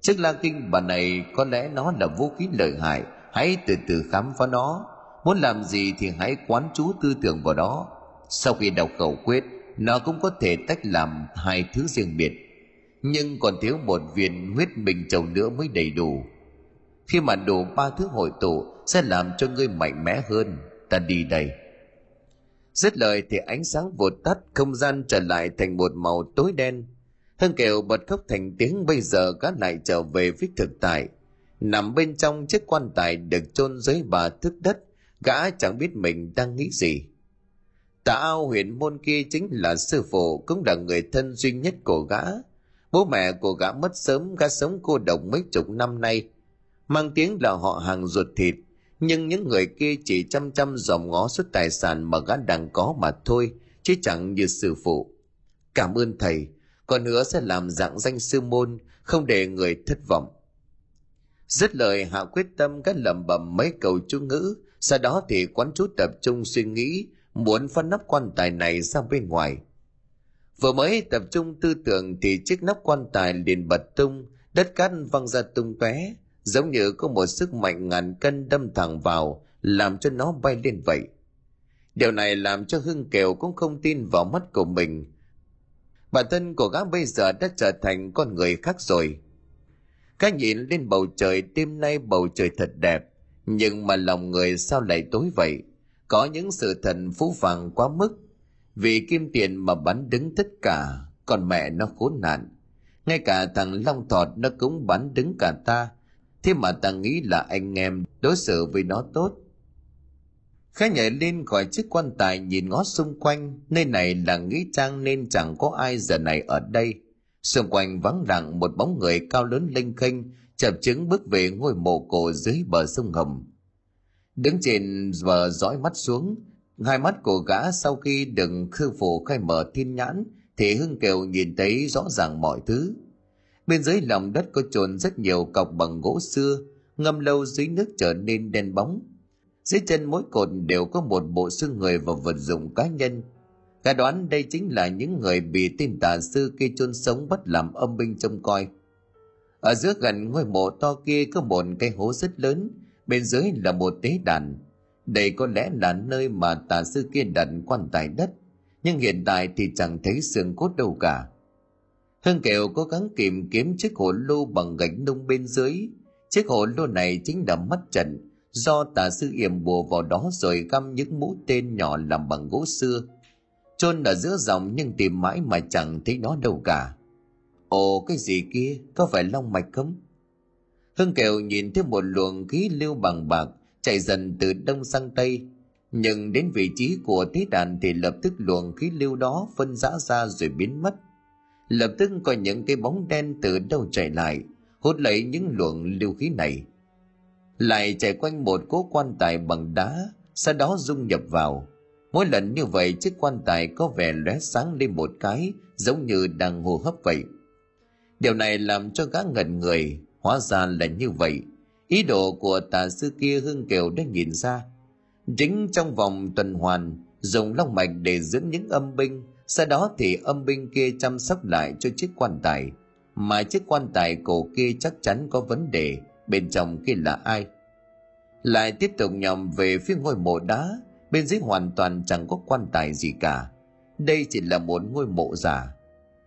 Chiếc la kinh, bà này có lẽ nó là vũ khí lợi hại. Hãy từ từ khám phá nó. Muốn làm gì thì hãy quán chú tư tưởng vào đó. Sau khi đọc khẩu quyết, nó cũng có thể tách làm hai thứ riêng biệt. Nhưng còn thiếu một viên huyết bình chầu nữa mới đầy đủ. Khi mà đủ ba thứ hội tụ, sẽ làm cho ngươi mạnh mẽ hơn. Ta đi đây dứt lời thì ánh sáng vụt tắt không gian trở lại thành một màu tối đen hưng kiều bật khóc thành tiếng bây giờ gã lại trở về với thực tại nằm bên trong chiếc quan tài được chôn dưới bà thức đất gã chẳng biết mình đang nghĩ gì Tà ao huyện môn kia chính là sư phụ cũng là người thân duy nhất của gã. Bố mẹ của gã mất sớm, gã sống cô độc mấy chục năm nay. Mang tiếng là họ hàng ruột thịt, nhưng những người kia chỉ chăm chăm dòm ngó suốt tài sản mà gã đang có mà thôi, chứ chẳng như sư phụ. Cảm ơn thầy, còn nữa sẽ làm dạng danh sư môn, không để người thất vọng. Dứt lời hạ quyết tâm gã lầm bầm mấy câu chú ngữ, sau đó thì quán chú tập trung suy nghĩ muốn phân nắp quan tài này ra bên ngoài vừa mới tập trung tư tưởng thì chiếc nắp quan tài liền bật tung đất cát văng ra tung tóe giống như có một sức mạnh ngàn cân đâm thẳng vào, làm cho nó bay lên vậy. Điều này làm cho hưng kiều cũng không tin vào mắt của mình. Bản thân của gã bây giờ đã trở thành con người khác rồi. Gã nhìn lên bầu trời, đêm nay bầu trời thật đẹp. Nhưng mà lòng người sao lại tối vậy? Có những sự thần phú vàng quá mức. Vì kim tiền mà bắn đứng tất cả, còn mẹ nó khốn nạn. Ngay cả thằng long thọt nó cũng bắn đứng cả ta thế mà ta nghĩ là anh em đối xử với nó tốt. Khá nhảy lên khỏi chiếc quan tài nhìn ngó xung quanh, nơi này là nghĩ trang nên chẳng có ai giờ này ở đây. Xung quanh vắng lặng, một bóng người cao lớn lênh khênh, chập chứng bước về ngôi mộ cổ dưới bờ sông hầm đứng trên bờ dõi mắt xuống, hai mắt của gã sau khi đừng khư phủ khai mở thiên nhãn, thì hưng kiều nhìn thấy rõ ràng mọi thứ bên dưới lòng đất có trồn rất nhiều cọc bằng gỗ xưa, ngâm lâu dưới nước trở nên đen bóng. Dưới chân mỗi cột đều có một bộ xương người và vật dụng cá nhân. Cả đoán đây chính là những người bị tên tà sư kia chôn sống bắt làm âm binh trông coi. Ở giữa gần ngôi mộ to kia có một cây hố rất lớn, bên dưới là một tế đàn. Đây có lẽ là nơi mà tà sư kia đặt quan tài đất, nhưng hiện tại thì chẳng thấy xương cốt đâu cả hương kiều cố gắng tìm kiếm chiếc hồ lô bằng gạch nung bên dưới. Chiếc hồ lô này chính là mắt trận do tà sư yểm bùa vào đó rồi găm những mũ tên nhỏ làm bằng gỗ xưa. Chôn ở giữa dòng nhưng tìm mãi mà chẳng thấy nó đâu cả. Ồ, cái gì kia? Có phải long mạch không? Hưng kiều nhìn thấy một luồng khí lưu bằng bạc chạy dần từ đông sang tây. Nhưng đến vị trí của thế đàn thì lập tức luồng khí lưu đó phân rã ra rồi biến mất lập tức có những cái bóng đen từ đâu chạy lại, hút lấy những luồng lưu khí này. Lại chạy quanh một cố quan tài bằng đá, sau đó dung nhập vào. Mỗi lần như vậy, chiếc quan tài có vẻ lóe sáng lên một cái, giống như đang hô hấp vậy. Điều này làm cho gã ngẩn người, hóa ra là như vậy. Ý đồ của tà sư kia hưng kiều đã nhìn ra. Chính trong vòng tuần hoàn, dùng long mạch để dưỡng những âm binh sau đó thì âm binh kia chăm sóc lại cho chiếc quan tài. Mà chiếc quan tài cổ kia chắc chắn có vấn đề, bên trong kia là ai? Lại tiếp tục nhòm về phía ngôi mộ đá, bên dưới hoàn toàn chẳng có quan tài gì cả. Đây chỉ là một ngôi mộ giả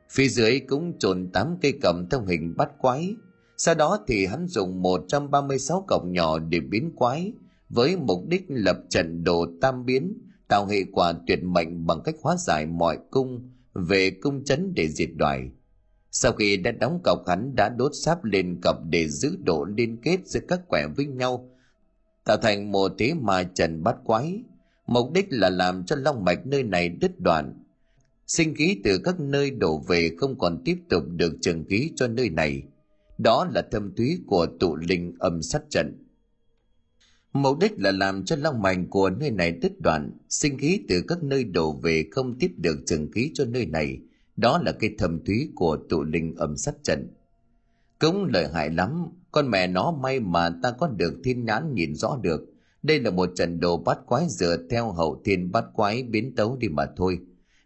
phía dưới cũng trồn tám cây cầm theo hình bắt quái. Sau đó thì hắn dùng 136 cọc nhỏ để biến quái, với mục đích lập trận đồ tam biến tạo hệ quả tuyệt mệnh bằng cách hóa giải mọi cung về cung chấn để diệt đoài. Sau khi đã đóng cọc, hắn đã đốt sáp lên cọc để giữ độ liên kết giữa các quẻ với nhau, tạo thành một thế mà trần bát quái. Mục đích là làm cho long mạch nơi này đứt đoạn. Sinh khí từ các nơi đổ về không còn tiếp tục được trường khí cho nơi này. Đó là thâm thúy của tụ linh âm sát trận mục đích là làm cho long mạch của nơi này đứt đoạn, sinh khí từ các nơi đổ về không tiếp được trường khí cho nơi này. Đó là cái thầm thúy của tụ linh âm sát trận. Cũng lợi hại lắm, con mẹ nó may mà ta có được thiên nhãn nhìn rõ được. Đây là một trận đồ bắt quái dựa theo hậu thiên bắt quái biến tấu đi mà thôi.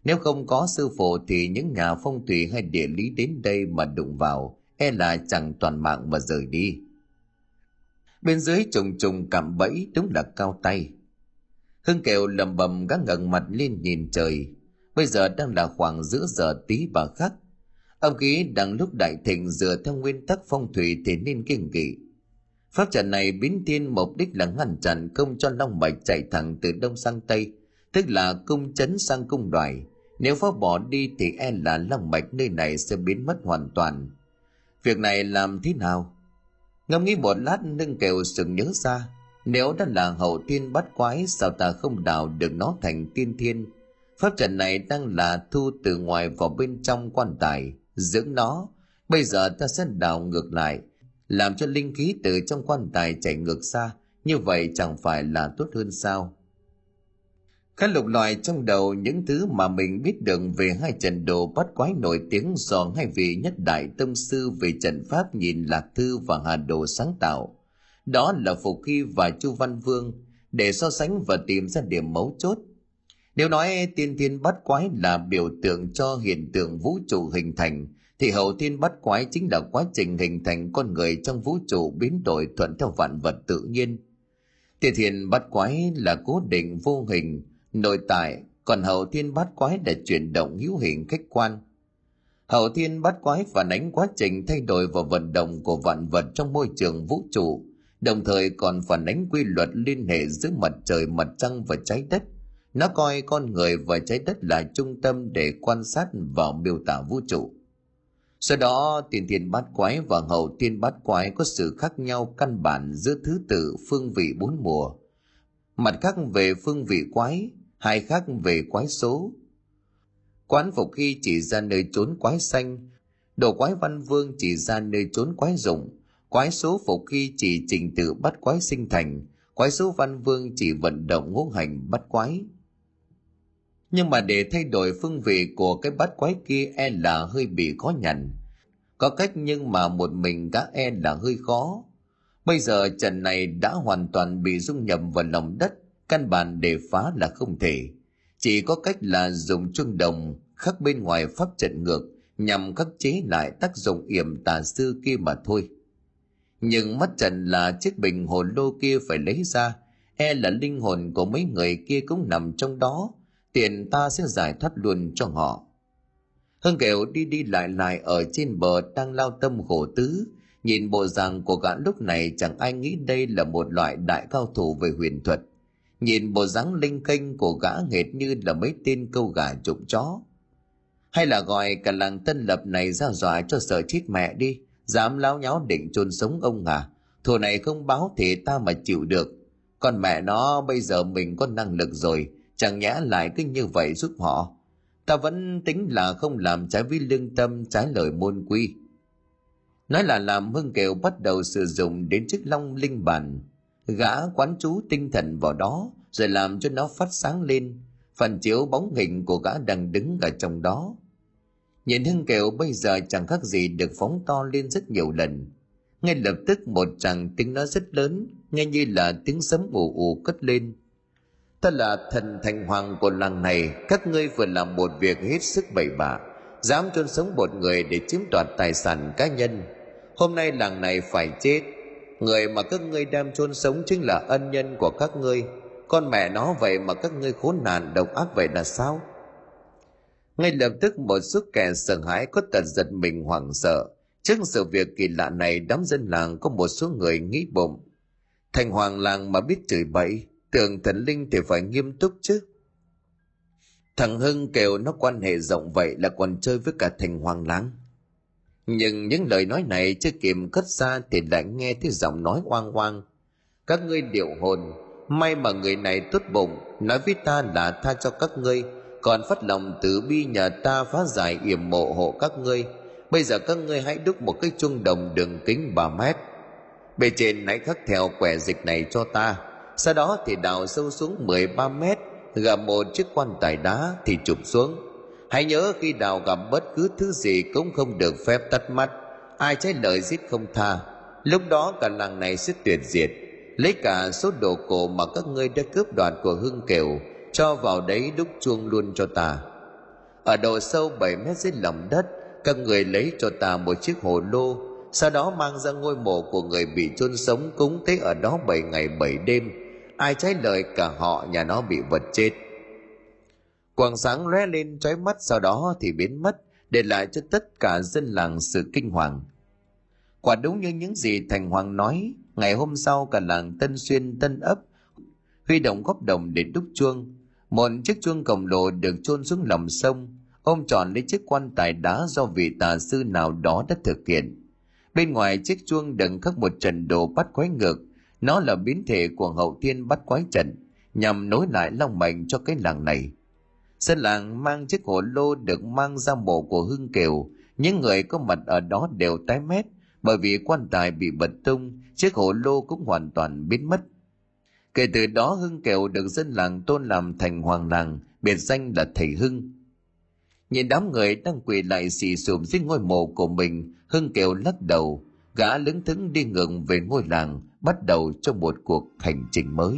Nếu không có sư phụ thì những nhà phong thủy hay địa lý đến đây mà đụng vào e là chẳng toàn mạng mà rời đi bên dưới trùng trùng cạm bẫy đúng là cao tay hưng kẹo lầm bầm gác ngẩng mặt lên nhìn trời bây giờ đang là khoảng giữa giờ tí bà khắc Âm khí đang lúc đại thịnh dựa theo nguyên tắc phong thủy thì nên kiêng kỵ. Pháp trận này biến thiên mục đích là ngăn chặn không cho long mạch chạy thẳng từ đông sang tây, tức là cung chấn sang cung đoài. Nếu phá bỏ đi thì e là long mạch nơi này sẽ biến mất hoàn toàn. Việc này làm thế nào? Ngâm nghĩ một lát nâng kèo sừng nhớ ra, nếu đã là hậu thiên bắt quái sao ta không đào được nó thành tiên thiên? Pháp trận này đang là thu từ ngoài vào bên trong quan tài, dưỡng nó. Bây giờ ta sẽ đào ngược lại làm cho linh khí từ trong quan tài chảy ngược xa như vậy chẳng phải là tốt hơn sao? Khá lục loại trong đầu những thứ mà mình biết được về hai trận đồ bắt quái nổi tiếng do hai vị nhất đại tông sư về trận pháp nhìn lạc thư và hà đồ sáng tạo đó là phục khi và chu văn vương để so sánh và tìm ra điểm mấu chốt nếu nói tiên thiên bắt quái là biểu tượng cho hiện tượng vũ trụ hình thành, thì hậu thiên bắt quái chính là quá trình hình thành con người trong vũ trụ biến đổi thuận theo vạn vật tự nhiên. Tiên thiên bắt quái là cố định vô hình, nội tại, còn hậu thiên bát quái là chuyển động hữu hình khách quan. Hậu thiên bát quái phản ánh quá trình thay đổi và vận động của vạn vật trong môi trường vũ trụ, đồng thời còn phản ánh quy luật liên hệ giữa mặt trời mặt trăng và trái đất. Nó coi con người và trái đất là trung tâm để quan sát và miêu tả vũ trụ. Sau đó tiền thiên bát quái và hậu thiên bát quái có sự khác nhau căn bản giữa thứ tự phương vị bốn mùa. Mặt khác về phương vị quái hai khác về quái số. Quán phục khi chỉ ra nơi trốn quái xanh đồ quái văn vương chỉ ra nơi trốn quái dụng quái số phục khi chỉ trình tự bắt quái sinh thành, quái số văn vương chỉ vận động ngũ hành bắt quái. Nhưng mà để thay đổi phương vị của cái bát quái kia e là hơi bị khó nhằn. Có cách nhưng mà một mình gã e là hơi khó. Bây giờ trần này đã hoàn toàn bị dung nhầm vào lòng đất căn bản để phá là không thể. Chỉ có cách là dùng chuông đồng khắc bên ngoài pháp trận ngược, nhằm khắc chế lại tác dụng yểm tà sư kia mà thôi. Nhưng mắt trần là chiếc bình hồn lô kia phải lấy ra e là linh hồn của mấy người kia cũng nằm trong đó, tiền ta sẽ giải thoát luôn cho họ. Hưng kẹo đi đi lại lại ở trên bờ đang lao tâm khổ tứ, nhìn bộ dạng của gã lúc này chẳng ai nghĩ đây là một loại đại cao thủ về huyền thuật nhìn bộ dáng linh kênh của gã nghệt như là mấy tên câu gà trụng chó. Hay là gọi cả làng tân lập này ra dọa cho sợ chết mẹ đi, dám láo nháo định chôn sống ông à? Thù này không báo thì ta mà chịu được. Còn mẹ nó bây giờ mình có năng lực rồi, chẳng nhẽ lại cứ như vậy giúp họ. Ta vẫn tính là không làm trái với lương tâm, trái lời môn quy. Nói là làm hưng kiều bắt đầu sử dụng đến chiếc long linh bàn gã quán chú tinh thần vào đó, rồi làm cho nó phát sáng lên. Phần chiếu bóng hình của gã đang đứng ở trong đó. Nhìn hưng kiều bây giờ chẳng khác gì được phóng to lên rất nhiều lần. Ngay lập tức một tràng tiếng nói rất lớn, nghe như là tiếng sấm ù ù cất lên. Ta là thần thành hoàng của làng này, các ngươi vừa làm một việc hết sức bậy bạ, dám chôn sống một người để chiếm đoạt tài sản cá nhân. Hôm nay làng này phải chết người mà các ngươi đem chôn sống chính là ân nhân của các ngươi. Con mẹ nó vậy mà các ngươi khốn nạn độc ác vậy là sao? Ngay lập tức một số kẻ sợ hãi có tật giật mình hoảng sợ. Trước sự việc kỳ lạ này, đám dân làng có một số người nghĩ bụng. Thành hoàng làng mà biết chửi bậy, tưởng thần linh thì phải nghiêm túc chứ. Thằng hưng kêu nó quan hệ rộng vậy là còn chơi với cả thành hoàng làng nhưng những lời nói này chưa kịp cất ra thì lại nghe thấy giọng nói oang oang. Các ngươi điệu hồn, may mà người này tốt bụng, nói với ta là tha cho các ngươi, còn phát lòng từ bi nhờ ta phá giải yểm mộ hộ các ngươi. Bây giờ các ngươi hãy đúc một cái chuông đồng đường kính 3 mét. Bề trên hãy khắc theo quẻ dịch này cho ta. Sau đó thì đào sâu xuống 13 mét gặp một chiếc quan tài đá thì chụp xuống hãy nhớ khi nào gặp bất cứ thứ gì cũng không được phép tắt mắt, ai trái lời giết không tha. Lúc đó cả làng này sẽ tuyệt diệt. Lấy cả số đồ cổ mà các ngươi đã cướp đoạt của hưng kiều, cho vào đấy đúc chuông luôn cho ta. Ở độ sâu 7 mét dưới lòng đất, các người lấy cho ta một chiếc hồ lô, sau đó mang ra ngôi mộ của người bị chôn sống cúng tế ở đó bảy ngày bảy đêm. Ai trái lời cả họ nhà nó bị vật chết quầng sáng lóe lên, trói mắt sau đó thì biến mất, để lại cho tất cả dân làng sự kinh hoàng. Quả đúng như những gì thành hoàng nói, ngày hôm sau cả làng tân xuyên, tân ấp huy động góp đồng để đúc chuông. Một chiếc chuông cổng lồ được chôn xuống lòng sông. Ôm tròn lấy chiếc quan tài đá do vị tà sư nào đó đã thực hiện. Bên ngoài chiếc chuông đựng khắc một trận đồ bắt quái ngược. Nó là biến thể của hậu thiên bắt quái trận, nhằm nối lại long mệnh cho cái làng này dân làng mang chiếc hồ lô được mang ra mộ của hưng kiều. Những người có mặt ở đó đều tái mét, bởi vì quan tài bị bật tung, chiếc hồ lô cũng hoàn toàn biến mất. Kể từ đó, hưng kiều được dân làng tôn làm thành hoàng làng biệt danh là thầy hưng. Nhìn đám người đang quỳ lại xì xùm dưới ngôi mộ của mình, hưng kiều lắc đầu, gã lững thững đi ngừng về ngôi làng, bắt đầu cho một cuộc hành trình mới.